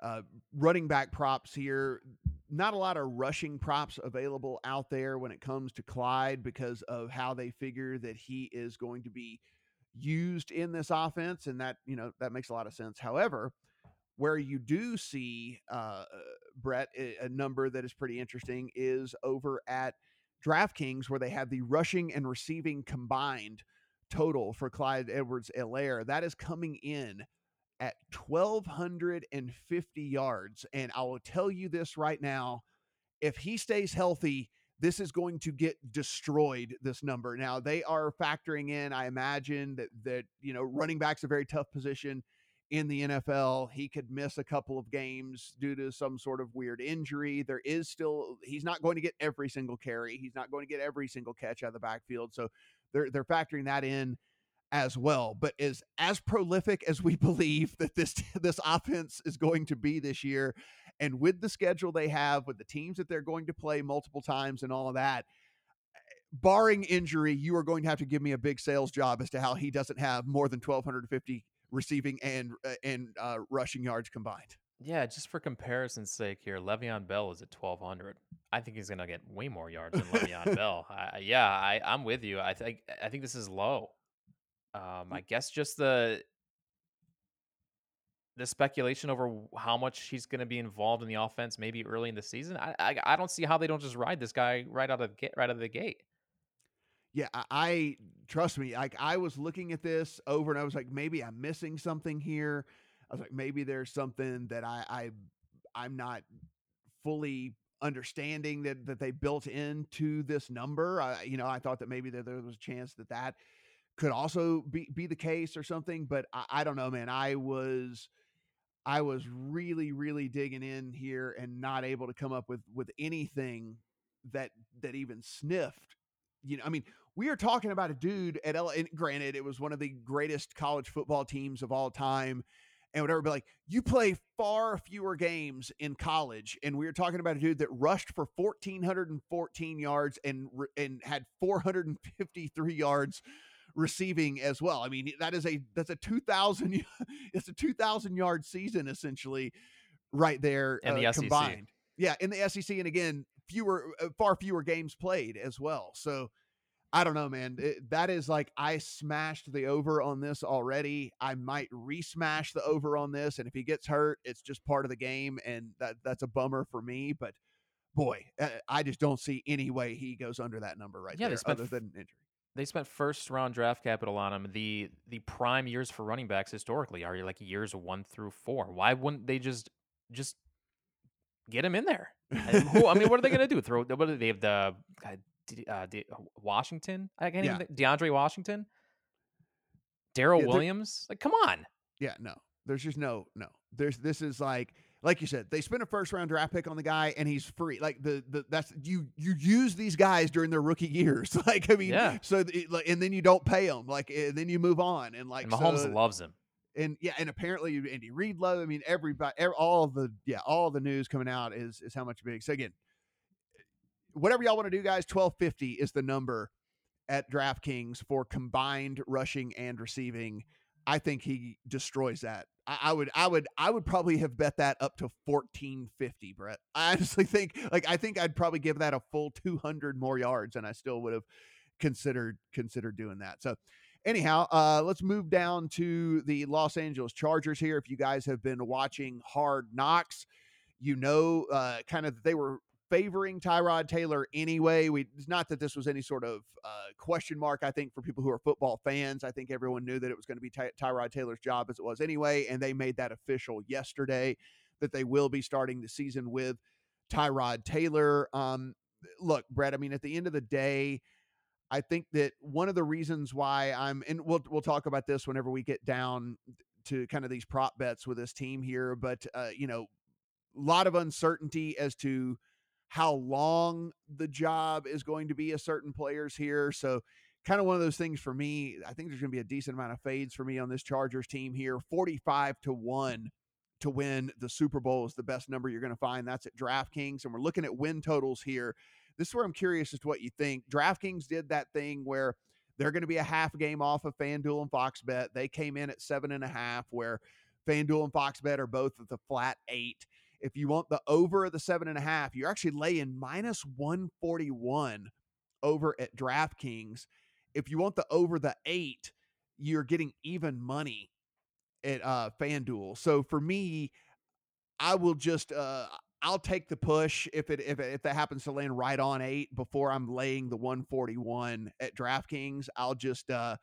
uh, running back props here, not a lot of rushing props available out there when it comes to Clyde because of how they figure that he is going to be used in this offense, and that you know that makes a lot of sense. However, where you do see uh, Brett a number that is pretty interesting is over at DraftKings, where they have the rushing and receiving combined total for Clyde Edwards Helaire. That is coming in at 1,250 yards. And I will tell you this right now if he stays healthy, this is going to get destroyed this number now they are factoring in i imagine that that you know running back's a very tough position in the NFL he could miss a couple of games due to some sort of weird injury there is still he's not going to get every single carry he's not going to get every single catch out of the backfield so they're they're factoring that in as well. But is as prolific as we believe that this this offense is going to be this year, and with the schedule they have, with the teams that they're going to play multiple times and all of that, barring injury, you are going to have to give me a big sales job as to how he doesn't have more than 1,250 receiving and uh, and uh, rushing yards combined. Yeah, just for comparison's sake here, Le'Veon Bell is at 1,200. I think he's going to get way more yards than Le'Veon Bell. I, yeah, I, I'm with you. I think I think this is low. Um, I guess just the the speculation over how much he's going to be involved in the offense, maybe early in the season. I, I, I don't see how they don't just ride this guy right out of get right out of the gate. Yeah, I, I trust me. Like I was looking at this over, and I was like, maybe I'm missing something here. I was like, maybe there's something that I, I I'm not fully understanding that that they built into this number. I, you know, I thought that maybe there, there was a chance that that could also be be the case or something. But I, I don't know, man. I was I was really really digging in here and not able to come up with with anything that that even sniffed. You know, I mean, we are talking about a dude at L. And granted, it was one of the greatest college football teams of all time and whatever. But like, you play far fewer games in college, and we were talking about a dude that rushed for fourteen hundred and fourteen yards and and had four hundred and fifty three yards receiving as well. I mean, that is a that's a 2000 it's a 2000 yard season essentially right there in the uh, combined. Yeah, in the SEC and again, fewer uh, far fewer games played as well. So I don't know, man. It, that is like I smashed the over on this already. I might re-smash the over on this, and if he gets hurt, it's just part of the game, and that that's a bummer for me. But boy, uh, I just don't see any way he goes under that number right yeah, there, other than injury they spent first round draft capital on him. The the prime years for running backs historically are like years one through four. Why wouldn't they just just get him in there? who, I mean, what are they going to do? Throw? What do they have? The uh, uh, Washington? I can't yeah. even think, DeAndre Washington, Darrel yeah, Williams. Like, come on. Yeah, no. There's just no no. There's this is like like you said, they spent a first round draft pick on the guy and he's free. Like the, the that's you you use these guys during their rookie years. Like I mean, yeah. So like, and then you don't pay them. Like and then you move on. And like and Mahomes so, loves him. And yeah, and apparently Andy Reid love. I mean, everybody, every, all the yeah, all the news coming out is is how much big. So again, whatever y'all want to do, guys, twelve fifty is the number at DraftKings for combined rushing and receiving. I think he destroys that I, would I would I would probably have bet that up to 1450, Brett. I honestly think like I think I'd probably give that a full 200 more yards and I still would have considered considered doing that. So anyhow, uh, let's move down to the Los Angeles Chargers here. If you guys have been watching Hard Knocks, you know uh, kind of they were favoring Tyrod Taylor anyway. We it's not that this was any sort of uh, question mark. I think for people who are football fans, I think everyone knew that it was going to be Ty- Tyrod Taylor's job as it was anyway, and they made that official yesterday that they will be starting the season with Tyrod Taylor. Um, look, Brett. I mean, at the end of the day. I think that one of the reasons why I'm and we'll we'll talk about this whenever we get down to kind of these prop bets with this team here, but uh, you know, a lot of uncertainty as to how long the job is going to be a certain players here. So kind of one of those things for me. I think there's going to be a decent amount of fades for me on this Chargers team here. 45 to 1 to win the Super Bowl is the best number you're going to find. That's at DraftKings. And we're looking at win totals here. This is where I'm curious as to what you think. DraftKings did that thing where they're going to be a half game off of FanDuel and Fox Bet. They came in at seven and a half, where FanDuel and Fox Bet are both at the flat eight. If you want the over of the seven and a half, you're actually laying minus 141 over at DraftKings. If you want the over the eight, you're getting even money at uh, FanDuel. So for me, I will just uh, I'll take the push if it if it, if that happens to land right on eight before I'm laying the 141 at DraftKings. I'll just uh,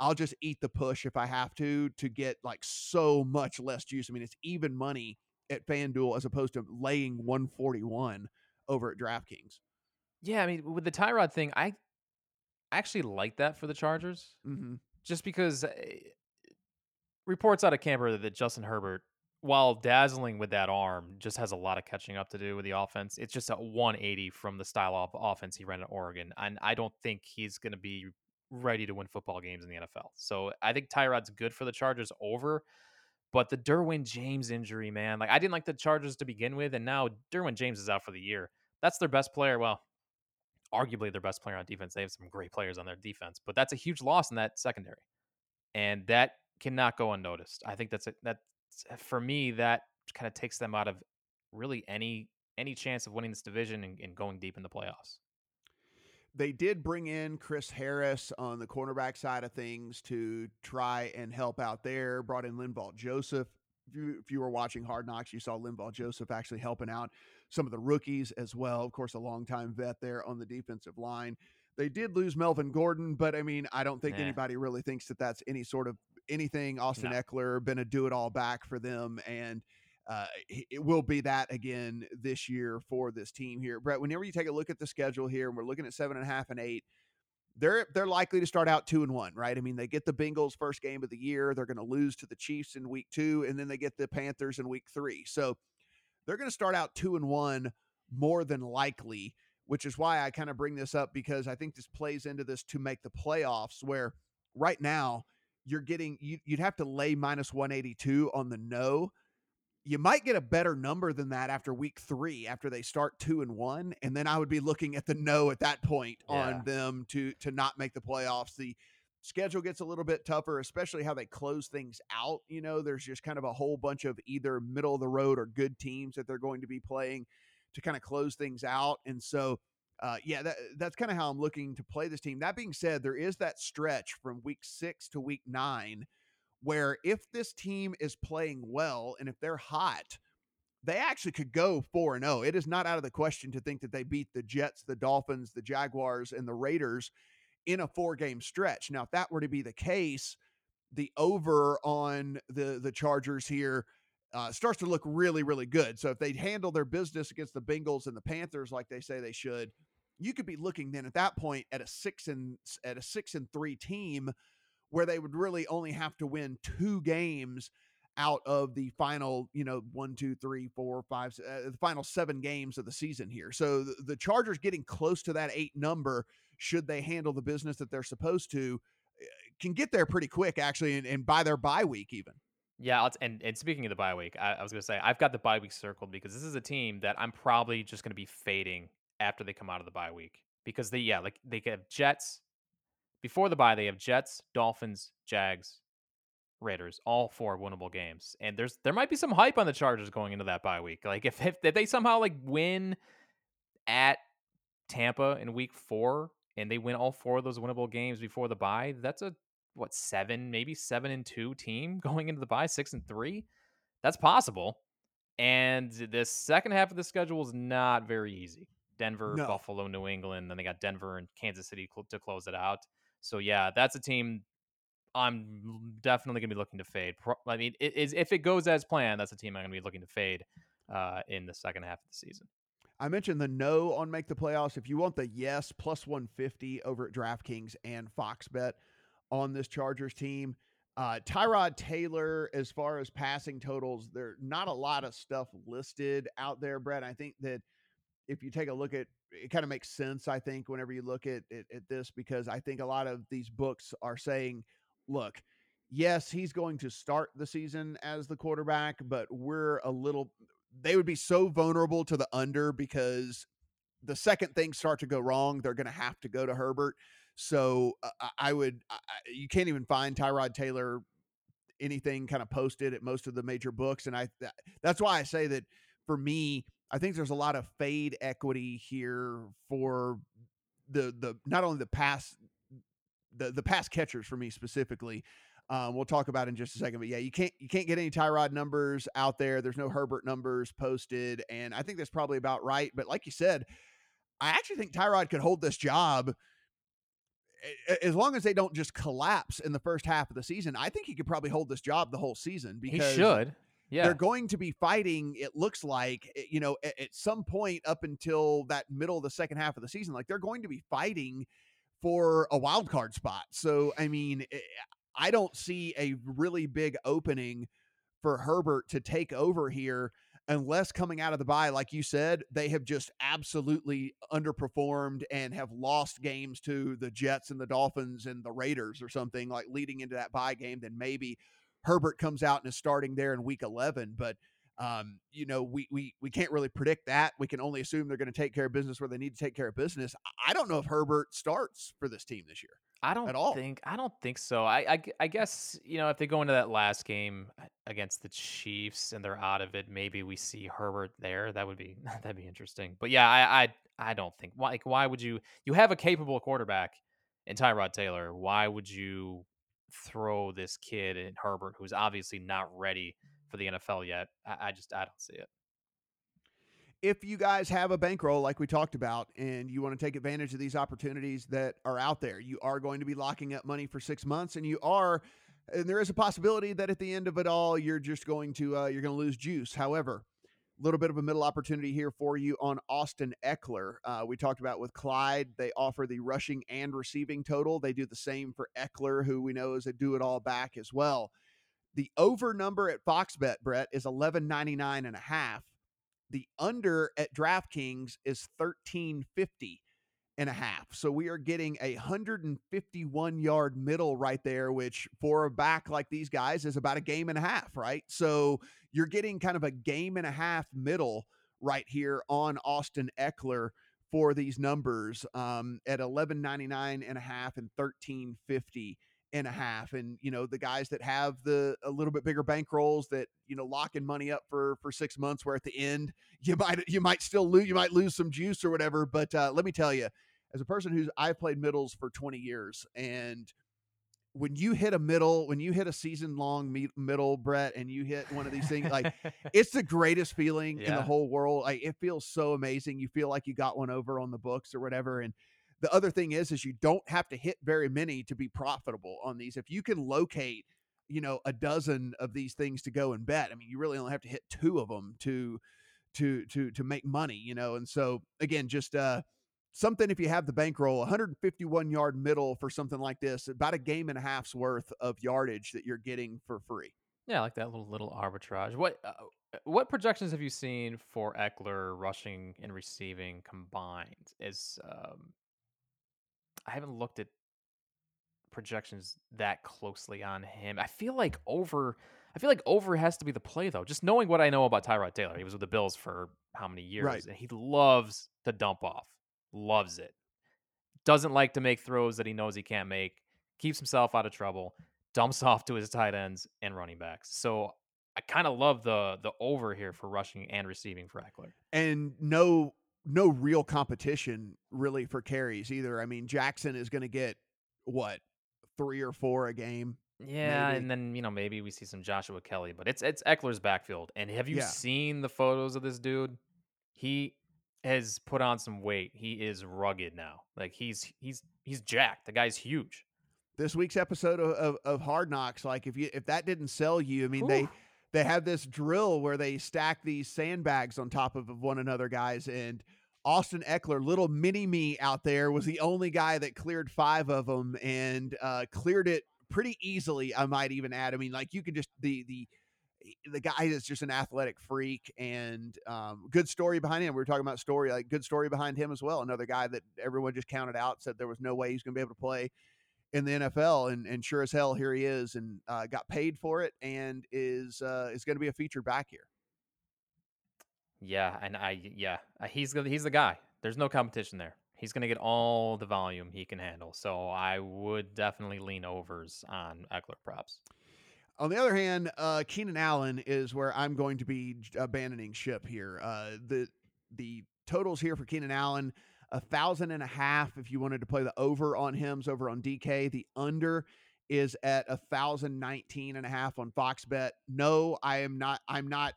I'll just eat the push if I have to to get like so much less juice. I mean, it's even money at FanDuel as opposed to laying 141 over at DraftKings. Yeah, I mean, with the Tyrod thing, I actually like that for the Chargers, mm-hmm. just because uh, reports out of camper that Justin Herbert, while dazzling with that arm, just has a lot of catching up to do with the offense. It's just a 180 from the style of offense he ran at Oregon, and I don't think he's going to be ready to win football games in the NFL. So I think Tyrod's good for the Chargers over. But the Derwin James injury, man, like I didn't like the Chargers to begin with, and now Derwin James is out for the year. That's their best player. Well, arguably their best player on defense. They have some great players on their defense, but that's a huge loss in that secondary, and that cannot go unnoticed. I think that's a, that Uh, for me that kind of takes them out of really any any chance of winning this division and, and going deep in the playoffs. They did bring in Chris Harris on the cornerback side of things to try and help out there. Brought in Linval Joseph. If you, if you were watching Hard Knocks, you saw Linval Joseph actually helping out some of the rookies as well. Of course, a longtime vet there on the defensive line. They did lose Melvin Gordon, but I mean, I don't think nah. anybody really thinks that that's any sort of anything. Austin no. Ekeler been a do it all back for them, and uh, it will be that again this year for this team here. Brett, whenever you take a look at the schedule here, and we're looking at seven and a half and eight, they're they're likely to start out two and one, right? I mean, they get the Bengals first game of the year. They're going to lose to the Chiefs in week two, and then they get the Panthers in week three. So they're going to start out two and one more than likely, which is why I kind of bring this up because I think this plays into this to make the playoffs. Where right now you're getting you, you'd have to lay minus 182 on the no you might get a better number than that after week three, after they start two and one, and then I would be looking at the no at that point yeah. on them to to not make the playoffs. The schedule gets a little bit tougher, especially how they close things out. You know, there's just kind of a whole bunch of either middle of the road or good teams that they're going to be playing to kind of close things out, and so. Uh, yeah, that, that's kind of how I'm looking to play this team. That being said, there is that stretch from week six to week nine where if this team is playing well and if they're hot, they actually could go 4 and 0. It is not out of the question to think that they beat the Jets, the Dolphins, the Jaguars and the Raiders in a four game stretch. Now, if that were to be the case, the over on the the Chargers here uh, starts to look really really good. So if they handle their business against the Bengals and the Panthers like they say they should, you could be looking then at that point at a 6 and at a 6 and 3 team where they would really only have to win two games out of the final, you know, one, two, three, four, five, uh, the final seven games of the season here. So the, the, Chargers getting close to that eight number, should they handle the business that they're supposed to, uh, can get there pretty quick actually, and, and by their bye week even. Yeah, and and speaking of the bye week, I, I was going to say I've got the bye week circled because this is a team that I'm probably just going to be fading after they come out of the bye week because they yeah like they have Jets, before the bye, they have Jets, Dolphins, Jags, Raiders, all four winnable games. And there's there might be some hype on the Chargers going into that bye week. Like if if, if they somehow like win at Tampa in week four and they win all four of those winnable games before the bye, that's a what seven, maybe seven and two team going into the bye, six and three. That's possible. And the second half of the schedule is not very easy. Denver, no. Buffalo, New England. Then they got Denver and Kansas City to close it out. So yeah, that's a team I'm definitely going to be looking to fade. I mean, it is if it goes as planned, that's a team I'm going to be looking to fade uh, in the second half of the season. I mentioned the no on make the playoffs. If you want the yes, plus 150 over at DraftKings and Fox Bet on this Chargers team. Uh, Tyrod Taylor, as far as passing totals, there not a lot of stuff listed out there, Brett. I think that if you take a look at it kind of makes sense, I think, whenever you look at, at at this, because I think a lot of these books are saying, look, yes, he's going to start the season as the quarterback, but we're a little. They would be so vulnerable to the under because the second things start to go wrong, they're going to have to go to Herbert. So uh, I would, I, you can't even find Tyrod Taylor anything kind of posted at most of the major books, and I that's why I say that for me, I think there's a lot of fade equity here for the the not only the pass the the pass catchers for me specifically. Um, we'll talk about in just a second, but yeah, you can't you can't get any Tyrod numbers out there. There's no Herbert numbers posted, and I think that's probably about right. But like you said, I actually think Tyrod could hold this job as long as they don't just collapse in the first half of the season. I think he could probably hold this job the whole season because he should. Yeah. They're going to be fighting, it looks like, eh, you know, at, at, some point up until that middle of the second half of the season, like they're going to be fighting for a wild card spot. So, I mean, eh, I don't see a really big opening for Herbert to take over here unless coming out of the bye, like you said, they have just absolutely underperformed and have lost games to the Jets and the Dolphins and the Raiders or something like leading into that bye game, then maybe Herbert comes out and is starting there in week 11. But, um, you know, we, we, we can't really predict that. We can only assume they're going to take care of business where they need to take care of business. I don't know if Herbert starts for this team this year. I don't at all. think I don't think so. I, I I guess you know if they go into that last game against the Chiefs and they're out of it, maybe we see Herbert there. That would be that'd be interesting. But yeah, I I, I don't think like why would you you have a capable quarterback in Tyrod Taylor? Why would you throw this kid in Herbert who's obviously not ready for the NFL yet? I, I just I don't see it if you guys have a bankroll like we talked about and you want to take advantage of these opportunities that are out there, you are going to be locking up money for six months and you are and there is a possibility that at the end of it all you're just going to uh, you're going to lose juice however little bit of a middle opportunity here for you on austin Ekeler. uh, we talked about with clyde they offer the rushing and receiving total they do the same for Ekeler, who we know is a do it all back as well the over number at fox bet brett is 1199 and a half the under at DraftKings is 1350 and a half. So we are getting a 151 yard middle right there, which for a back like these guys is about a game and a half, right? So you're getting kind of a game and a half middle right here on Austin Ekeler for these numbers um, at 1199 and a half and 1350 and a half. And you know the guys that have the a little bit bigger bankrolls that you know locking money up for for six months where at the end you might you might still lose you might lose some juice or whatever. But uh, let me tell you as a person who's i've played middles for 20 years and when you hit a middle when you hit a season long middle brett and you hit one of these things like it's the greatest feeling yeah. in the whole world like it feels so amazing you feel like you got one over on the books or whatever and the other thing is, is you don't have to hit very many to be profitable on these. If you can locate, you know, a dozen of these things to go and bet, I mean, you really only have to hit two of them to, to, to, to make money, you know? And so again, just, uh, something if you have the bankroll 151 yard middle for something like this about a game and a half's worth of yardage that you're getting for free yeah I like that little little arbitrage what uh, what projections have you seen for ekeler rushing and receiving combined is um, I haven't looked at projections that closely on him. I feel like over I feel like over has to be the play though. Just knowing what I know about Tyrod Taylor. He was with the Bills for how many years right. and he loves to dump off. Loves it. Doesn't like to make throws that he knows he can't make. Keeps himself out of trouble. Dumps off to his tight ends and running backs. So I kind of love the the over here for rushing and receiving for Ekeler. And no no real competition really for carries either. I mean, Jackson is going to get what three or four a game. Yeah, maybe. and then you know maybe we see some Joshua Kelley, but it's it's Ekeler's backfield. And have you yeah. seen the photos of this dude? He has put on some weight. He is rugged now. Like he's he's he's jacked. The guy's huge. This week's episode of, of, of Hard Knocks, like if you if that didn't sell you, I mean Ooh. they they have this drill where they stack these sandbags on top of one another, guys, and Austin Ekeler, little mini me out there, was the only guy that cleared five of them and uh, cleared it pretty easily. I might even add. I mean, like you could just the the the guy is just an athletic freak and um, good story behind him. We were talking about story, like good story behind him as well. Another guy that everyone just counted out, said there was no way he's going to be able to play in the NFL, and, and sure as hell, here he is, and uh, got paid for it, and is uh, is going to be a featured back here. Yeah, and I yeah, uh, he's he's the guy. There's no competition there. He's going to get all the volume he can handle. So I would definitely lean overs on Ekeler props. On the other hand, uh, Keenan Allen is where I'm going to be abandoning ship here. Uh, the the totals here for Keenan Allen a thousand and a half if you wanted to play the over on him's over on DK. The under is at a thousand nineteen and a half on Fox Bet. No, I am not. I'm not.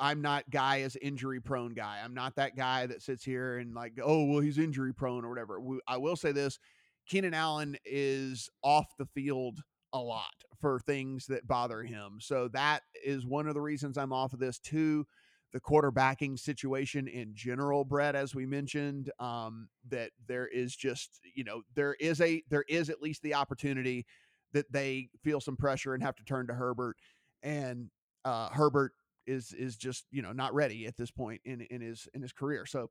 I'm not guy as injury prone guy. I'm not that guy that sits here and like, oh well, he's injury prone or whatever. I will say this: Keenan Allen is off the field a lot for things that bother him. So that is one of the reasons I'm off of this too the quarterbacking situation in general, Brett, as we mentioned, um, that there is just, you know, there is a there is at least the opportunity that they feel some pressure and have to turn to Herbert. And uh, Herbert is is just, you know, not ready at this point in in his in his career. So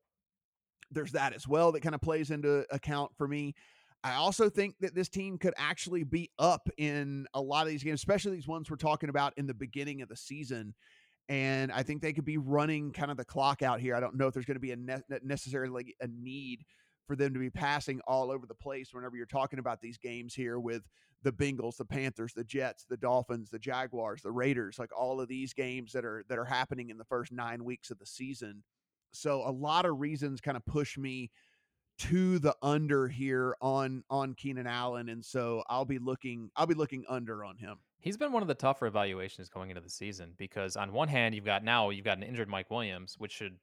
there's that as well that kind of plays into account for me. I also think that this team could actually be up in a lot of these games, especially these ones we're talking about in the beginning of the season and I think they could be running kind of the clock out here. I don't know if there's going to be a ne- necessarily a need for them to be passing all over the place whenever you're talking about these games here with the Bengals, the Panthers, the Jets, the Dolphins, the Jaguars, the Raiders, like all of these games that are that are happening in the first 9 weeks of the season. So a lot of reasons kind of push me to the under here on on Keenan Allen and so I'll be looking I'll be looking under on him. He's been one of the tougher evaluations going into the season because on one hand you've got now you've got an injured Mike Williams which should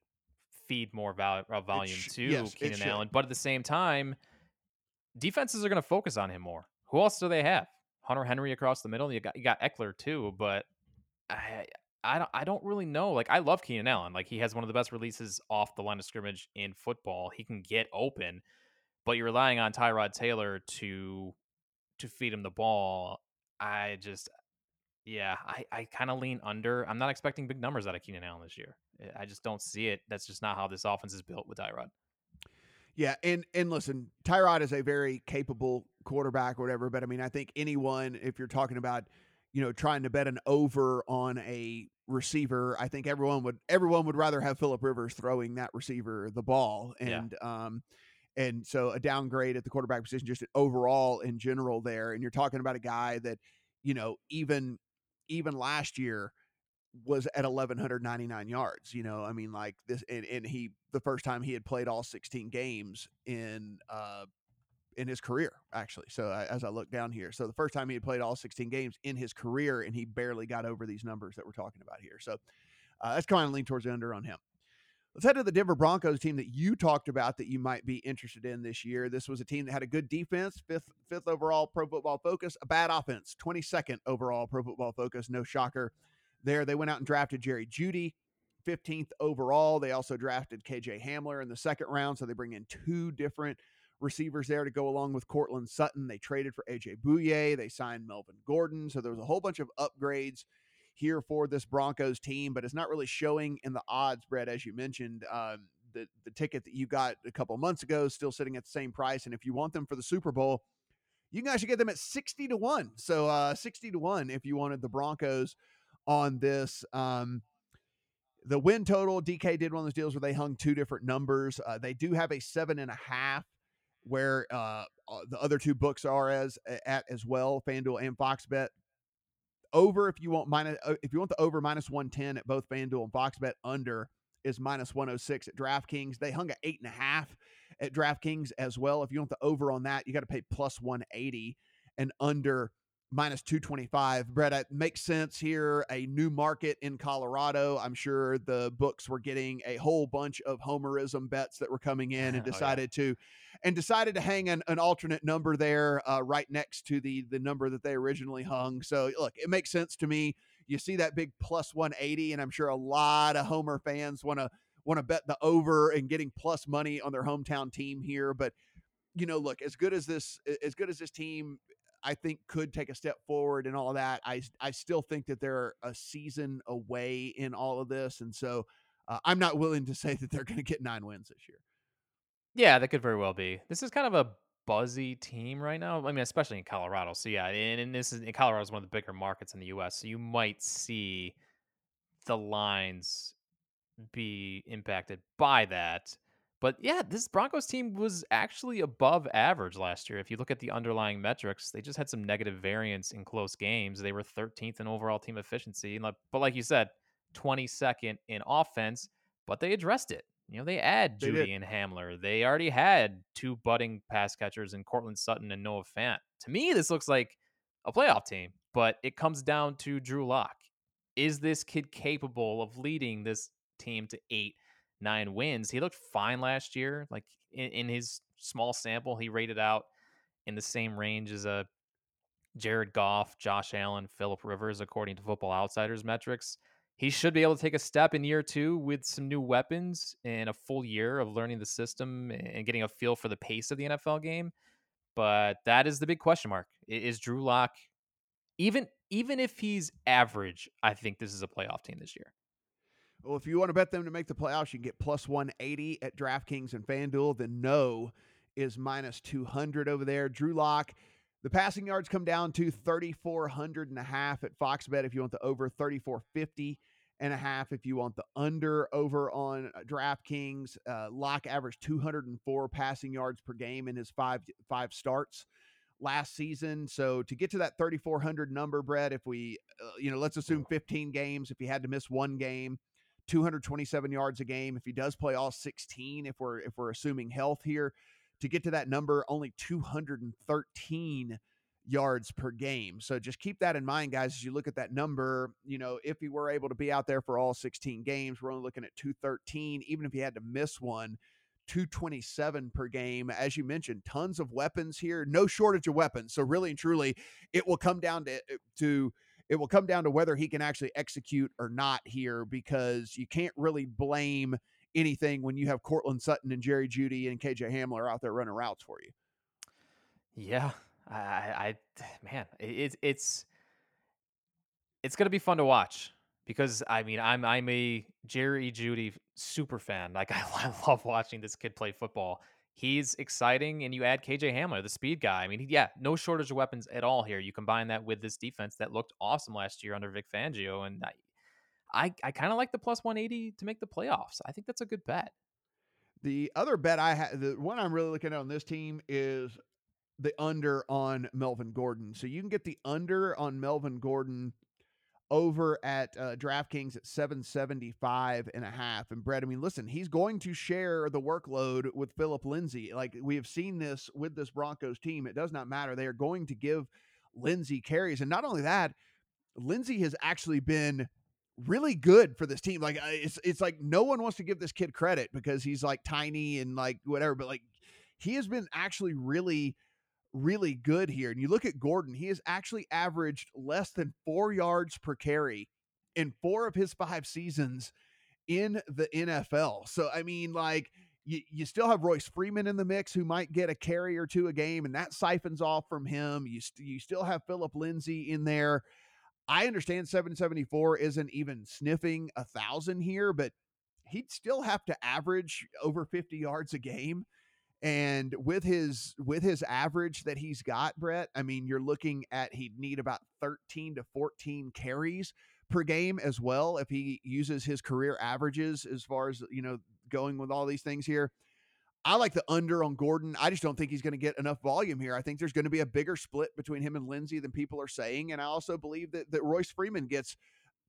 feed more val- uh, volume sh- to yes, Keenan Allen but at the same time defenses are going to focus on him more. Who else do they have? Hunter Henry across the middle. You got you got Ekeler too, but I I don't I don't really know. Like I love Keenan Allen. Like he has one of the best releases off the line of scrimmage in football. He can get open, but you're relying on Tyrod Taylor to to feed him the ball. I just yeah, I, I kind of lean under. I'm not expecting big numbers out of Keenan Allen this year. Eh, I just don't see it. That's just not how this offense is built with Tyrod. Yeah, and and listen, Tyrod is a very capable quarterback or whatever, but I mean, I think anyone, if you're talking about you know, trying to bet an over on a receiver, I think everyone would everyone would rather have Philip Rivers throwing that receiver the ball. And yeah. um and so a downgrade at the quarterback position just overall in general there. And you're talking about a guy that, you know, even even last year was at 1199 yards you know i mean like this and, and he the first time he had played all 16 games in uh in his career, actually. So I, as I look down here, so the first time he had played all 16 games in his career, and he barely got over these numbers that we're talking about here. So uh, that's kind of lean towards the under on him. Let's head to the Denver Broncos team that you talked about that you might be interested in this year. This was a team that had a good defense, fifth fifth overall Pro Football Focus, a bad offense, 22nd overall Pro Football Focus. No shocker there. They went out and drafted Jerry Jeudy, 15th overall. They also drafted KJ Hamler in the second round, so they bring in two different receivers there to go along with Courtland Sutton. They traded for AJ Bouye. They signed Melvin Gordon. So there was a whole bunch of upgrades here for this Broncos team, but it's not really showing in the odds, Brett, as you mentioned. Um, the, the ticket that you got a couple months ago is still sitting at the same price. And if you want them for the Super Bowl, you can actually get them at 60 to 1. So uh, 60 to 1 if you wanted the Broncos on this. Um, the win total, DK did one of those deals where they hung two different numbers. Uh, they do have a seven and a half where uh, uh, the other two books are as at as well, FanDuel and Fox Bet. Over if you want minus uh, if you want the over minus 110 at both FanDuel and Fox Bet, under is minus 106 at DraftKings. They hung at eight and a half at DraftKings as well. If you want the over on that, you got to pay plus 180 and under minus 225. Brett, it makes sense here. A new market in Colorado. I'm sure the books were getting a whole bunch of homerism bets that were coming in and decided oh, yeah. to and decided to hang an, an alternate number there uh, right next to the the number that they originally hung. So look, it makes sense to me. You see that big plus 180 and I'm sure a lot of homer fans want to want to bet the over and getting plus money on their hometown team here, but you know, look, as good as this as good as this team I think could take a step forward and all that. I I still think that they're a season away in all of this, and so uh, I'm not willing to say that they're going to get nine wins this year. Yeah, that could very well be. This is kind of a buzzy team right now. I mean, especially in Colorado. So yeah, and, and this is Colorado is one of the bigger markets in the U.S. So you might see the lines be impacted by that. But yeah, this Broncos team was actually above average last year. If you look at the underlying metrics, they just had some negative variance in close games. They were 13th in overall team efficiency. But like you said, 22nd in offense, but they addressed it. You know, they add They Jeudy did. and Hamler. They already had two budding pass catchers in Courtland Sutton and Noah Fant. To me, this looks like a playoff team, but it comes down to Drew Lock. Is this kid capable of leading this team to eight, nine wins? He looked fine last year. Like in, in his small sample, he rated out in the same range as a Jared Goff, Josh Allen, Philip Rivers, according to Football Outsiders metrics he should be able to take a step in year two with some new weapons and a full year of learning the system and getting a feel for the pace of the NFL game. But that is the big question mark. Is Drew Lock even even if he's average, I think this is a playoff team this year. Well, if you want to bet them to make the playoffs, you can get plus 180 at DraftKings and FanDuel. The no is minus 200 over there. Drew Lock, the passing yards come down to 3,400 and a half at Fox Bet if you want the over 3,450 and a half if you want the under over on uh, DraftKings. Uh, Lock averaged 204 passing yards per game in his five five starts last season. So to get to that 3,400 number, Brett, if we, uh, you know, let's assume 15 games, if he had to miss one game, 227 yards a game. If he does play all 16, if we're if we're assuming health here, to get to that number, only 213 yards per game. So just keep that in mind, guys, as you look at that number. You know, if he were able to be out there for all 16 games, we're only looking at 213. Even if he had to miss one, 227 per game. As you mentioned, tons of weapons here, no shortage of weapons. So really and truly, it will come down to to it will come down to whether he can actually execute or not here because you can't really blame anything when you have Courtland Sutton and Jerry Jeudy and KJ Hamler out there running routes for you. Yeah, I, I, man, it's it's it's gonna be fun to watch because I mean I'm I'm a Jerry Jeudy super fan. Like I, I love watching this kid play football. He's exciting, and you add KJ Hamler, the speed guy. I mean, yeah, no shortage of weapons at all here. You combine that with this defense that looked awesome last year under Vic Fangio, and I, I, I kind of like the plus 180 to make the playoffs. I think that's a good bet. The other bet I have, the one I'm really looking at on this team is the under on Melvin Gordon. So you can get the under on Melvin Gordon over at uh, DraftKings at 775 and a half. And Brett, I mean, listen, he's going to share the workload with Philip Lindsay. Like we have seen this with this Broncos team. It does not matter. They are going to give Lindsay carries. And not only that, Lindsay has actually been really good for this team. Like it's it's like no one wants to give this kid credit because he's like tiny and like whatever, but like he has been actually really really good here. And you look at Gordon, he has actually averaged less than four yards per carry in four of his five seasons in the NFL. So, I mean, like, you, you still have Royce Freeman in the mix who might get a carry or two a game, and that siphons off from him. You, st- you still have Philip Lindsay in there. I understand 774 isn't even sniffing a thousand here, but he'd still have to average over 50 yards a game and with his with his average that he's got, Brett, I mean, you're looking at he'd need about 13 to 14 carries per game as well if he uses his career averages as far as, you know, going with all these things here. I like the under on Gordon. I just don't think he's going to get enough volume here. I think there's going to be a bigger split between him and Lindsay than people are saying. And I also believe that, that Royce Freeman gets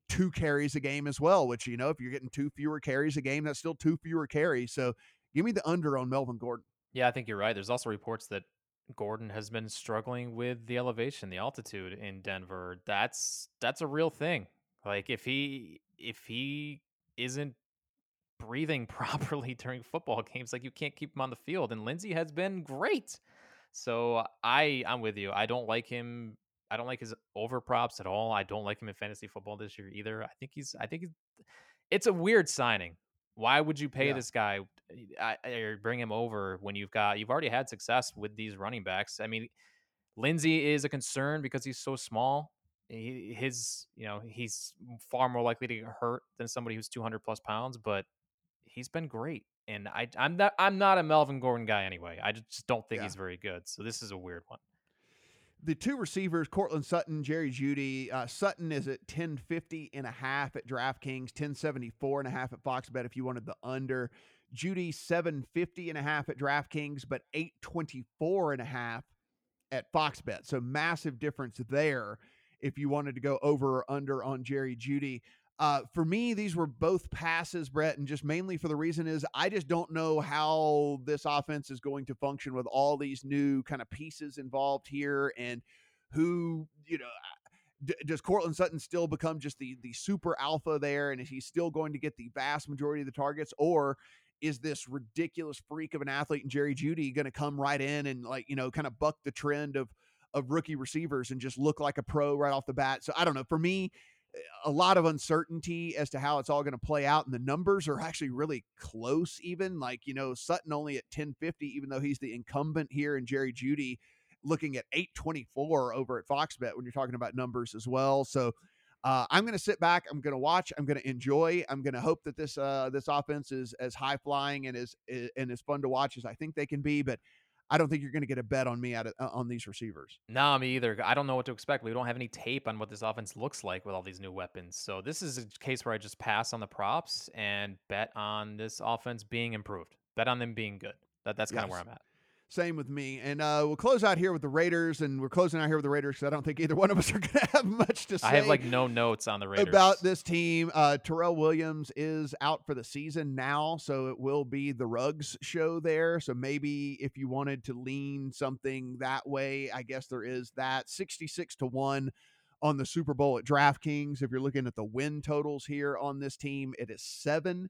two carries a game as well, which, you know, if you're getting two fewer carries a game, that's still two fewer carries. So give me the under on Melvin Gordon. Yeah, I think you're right. There's also reports that Gordon has been struggling with the elevation, the altitude in Denver. That's that's a real thing. Like if he if he isn't breathing properly during football games, like you can't keep him on the field. And Lindsay has been great. So I I'm with you. I don't like him. I don't like his over props at all. I don't like him in fantasy football this year either. I think he's I think he's it's a weird signing. Why would you pay yeah. this guy or bring him over when you've got you've already had success with these running backs? I mean, Lindsay is a concern because he's so small. He, his, you know, he's far more likely to get hurt than somebody who's 200 plus pounds, but he's been great. And I, I'm not, I'm not a Melvin Gordon guy anyway. I just don't think Yeah. he's very good. So this is a weird one. The two receivers, Courtland Sutton, Jerry Jeudy. Uh, Sutton is at 1050 and a half at DraftKings, 1074 and a half at Foxbet if you wanted the under. Jeudy 750 and a half at DraftKings, but 824 and a half at Foxbet. So massive difference there if you wanted to go over or under on Jerry Jeudy. Uh, for me, these were both passes, Brett, and just mainly for the reason is I just don't know how this offense is going to function with all these new kind of pieces involved here, and who you know. D- does Courtland Sutton still become just the the super alpha there, and is he still going to get the vast majority of the targets, or is this ridiculous freak of an athlete and Jerry Jeudy going to come right in and like you know kind of buck the trend of of rookie receivers and just look like a pro right off the bat? So I don't know. For me, a lot of uncertainty as to how it's all going to play out and the numbers are actually really close even like you know sutton only at 1050 even though he's the incumbent here and jerry jeudy looking at 824 over at foxbet when you're talking about numbers as well. So uh, i'm going to sit back i'm going to watch i'm going to enjoy i'm going to hope that this uh, this offense is as high flying and as and as fun to watch as i think they can be but i don't think you're going to get a bet on me out of, uh, on these receivers No, me either. I don't know what to expect. We don't have any tape on what this offense looks like with all these new weapons. So this is a case where I just pass on the props and bet on this offense being improved. Bet on them being good. That that's kind of where I'm at. Same with me. And uh, we'll close out here with the Raiders, and we're closing out here with the Raiders because I don't think either one of us are going to have much to say. I have like no notes on the Raiders about this team. Uh, Tyrell Williams is out for the season now, so it will be the Ruggs show there. So maybe if you wanted to lean something that way, I guess there is that sixty-six to one on the Super Bowl at DraftKings. If you're looking at the win totals here on this team, it is seven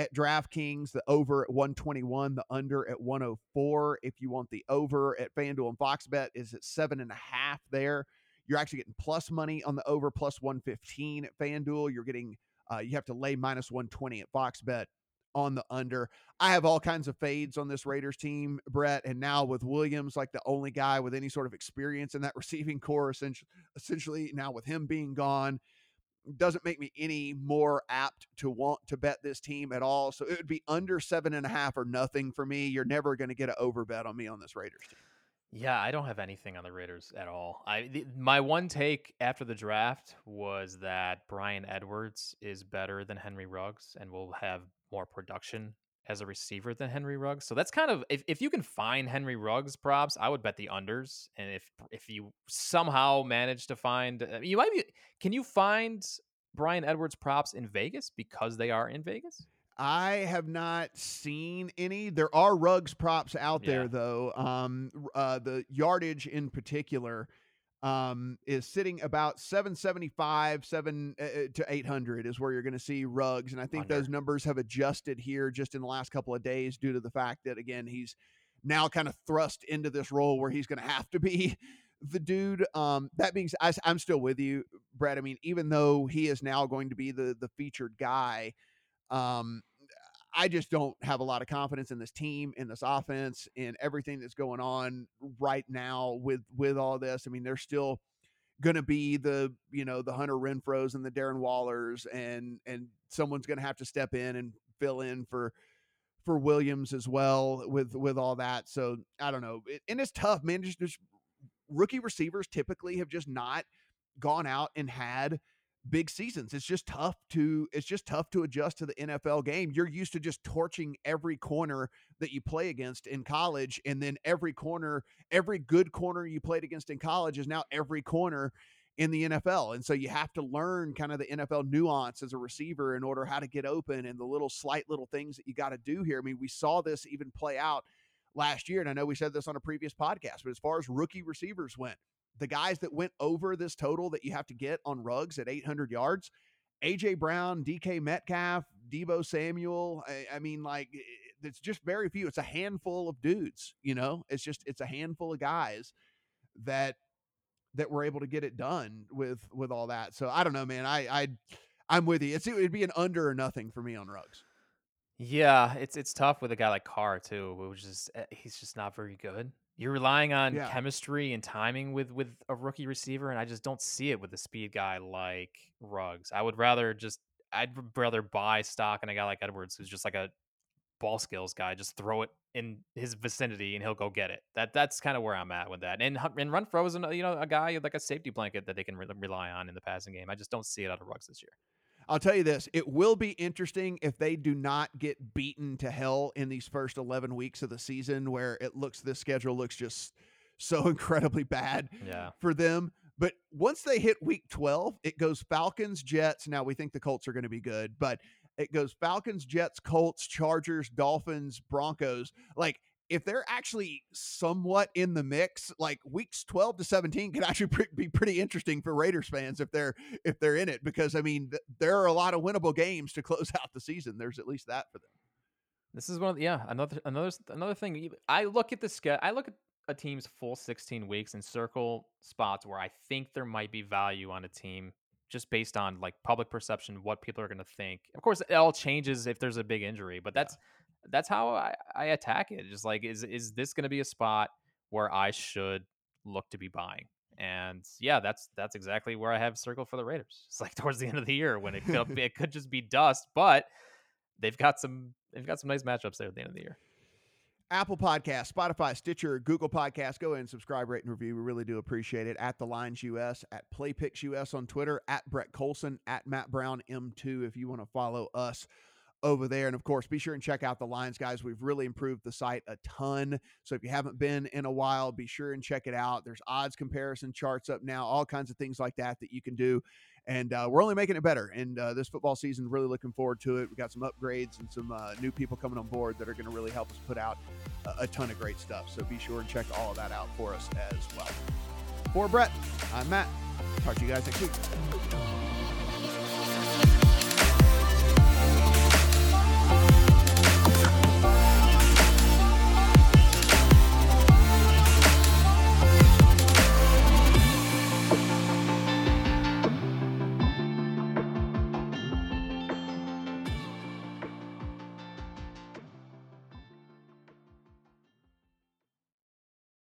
at DraftKings, the over at 121, the under at 104. If you want the over at FanDuel and FoxBet, is at seven and a half there. You're actually getting plus money on the over, plus 115 at FanDuel. You're getting, uh, you have to lay minus 120 at FoxBet on the under. I have all kinds of fades on this Raiders team, Brett. And now with Williams, like the only guy with any sort of experience in that receiving corps, essentially, essentially now with him being gone, doesn't make me any more apt to want to bet this team at all. So it would be under seven and a half or nothing for me. You're never going to get an over bet on me on this Raiders team. Yeah, I don't have anything on the Raiders at all. I the, my one take after the draft was that Bryan Edwards is better than Henry Ruggs and will have more production as a receiver than Henry Ruggs. So that's kind of if, if you can find Henry Ruggs props, I would bet the unders. And if if you somehow manage to find uh, you might be can you find Bryan Edwards props in Vegas because they are in Vegas? I have not seen any. There are Ruggs props out there Yeah. though. Um, uh, the yardage in particular um, is sitting about 775, seven uh, uh, to 800 is where you're going to see Ruggs. And I think Under. those numbers have adjusted here just in the last couple of days due to the fact that, again, he's now kind of thrust into this role where he's going to have to be the dude. Um, that being said, I, am still with you, Brett. I mean, even though he is now going to be the the featured guy, um, I just don't have a lot of confidence in this team, in this offense, in everything that's going on right now with with all this. I mean, they're still going to be the you know the Hunter Renfrows and the Darren Wallers, and and someone's going to have to step in and fill in for for Williams as well with with all that. So I don't know, it, and it's tough, man. Just, just rookie receivers typically have just not gone out and had big seasons. It's just tough to it's just tough to adjust to the NFL game. You're used to just torching every corner that you play against in college and then every corner, every good corner you played against in college is now every corner in the NFL. And so you have to learn kind of the NFL nuance as a receiver in order how to get open and the little slight little things that you got to do here. I mean, we saw this even play out last year and I know we said this on a previous podcast, but as far as rookie receivers went, the guys that went over this total that you have to get on Ruggs at 800 yards AJ Brown, DK Metcalf, Deebo Samuel. I, I, mean, like, it's just very few. It's a handful of dudes, you know, it's just, it's a handful of guys that, that were able to get it done with, with all that. So I don't know, man. I, I, I'm with you. It's, it'd be an under or nothing for me on Ruggs. Yeah, it's it's tough with a guy like Carr too, which is eh, he's just not very good. You're relying on Yeah. chemistry and timing with with a rookie receiver, and I just don't see it with a speed guy like Ruggs. I would rather just I'd rather buy stock in a guy like Edwards, who's just like a ball skills guy. Just throw it in his vicinity, and he'll go get it. That that's kind of where I'm at with that. And and Renfrow is you know a guy like a safety blanket that they can re- rely on in the passing game. I just don't see it out of Ruggs this year. I'll tell you this: it will be interesting if they do not get beaten to hell in these first eleven weeks of the season, where it looks this schedule looks just so incredibly bad Yeah, for them. But once they hit week 12, it goes Falcons, Jets. Now we think the Colts are going to be good, but it goes Falcons, Jets, Colts, Chargers, Dolphins, Broncos. Like if they're actually somewhat in the mix, like weeks 12 to 17 could actually pre- be pretty interesting for Raiders fans if they're if they're in it because I mean th- there are a lot of winnable games to close out the season. There's at least that for them. this is one. Of the, yeah, another another another thing. I look at the schedule. I look at a team's full 16 weeks and circle spots where I think there might be value on a team just based on like public perception, what people are going to think. Of course, it all changes if there's a big injury, but that's that's how I, I attack it. Just like is is this going to be a spot where I should look to be buying? And yeah, that's that's exactly where I have circled for the Raiders. It's like towards the end of the year when it could it could just be dust, but they've got some they've got some nice matchups there at the end of the year. Apple Podcast, Spotify, Stitcher, Google Podcast. Go ahead and subscribe, rate, and review. We really do appreciate it. At the Lines US, at PlayPix US on Twitter, at Brett Colson, at Matt Brown M2 if you want to follow us over there. And of course, be sure and check out the Lines, guys. We've really improved the site a ton. So if you haven't been in a while, be sure and check it out. There's odds comparison charts up now, all kinds of things like that that you can do. And uh, we're only making it better. And uh, this football season, really looking forward to it. We got some upgrades and some uh, new people coming on board that are going to really help us put out a, a ton of great stuff. So be sure and check all of that out for us as well. For Brett, I'm Matt. Talk to you guys next week.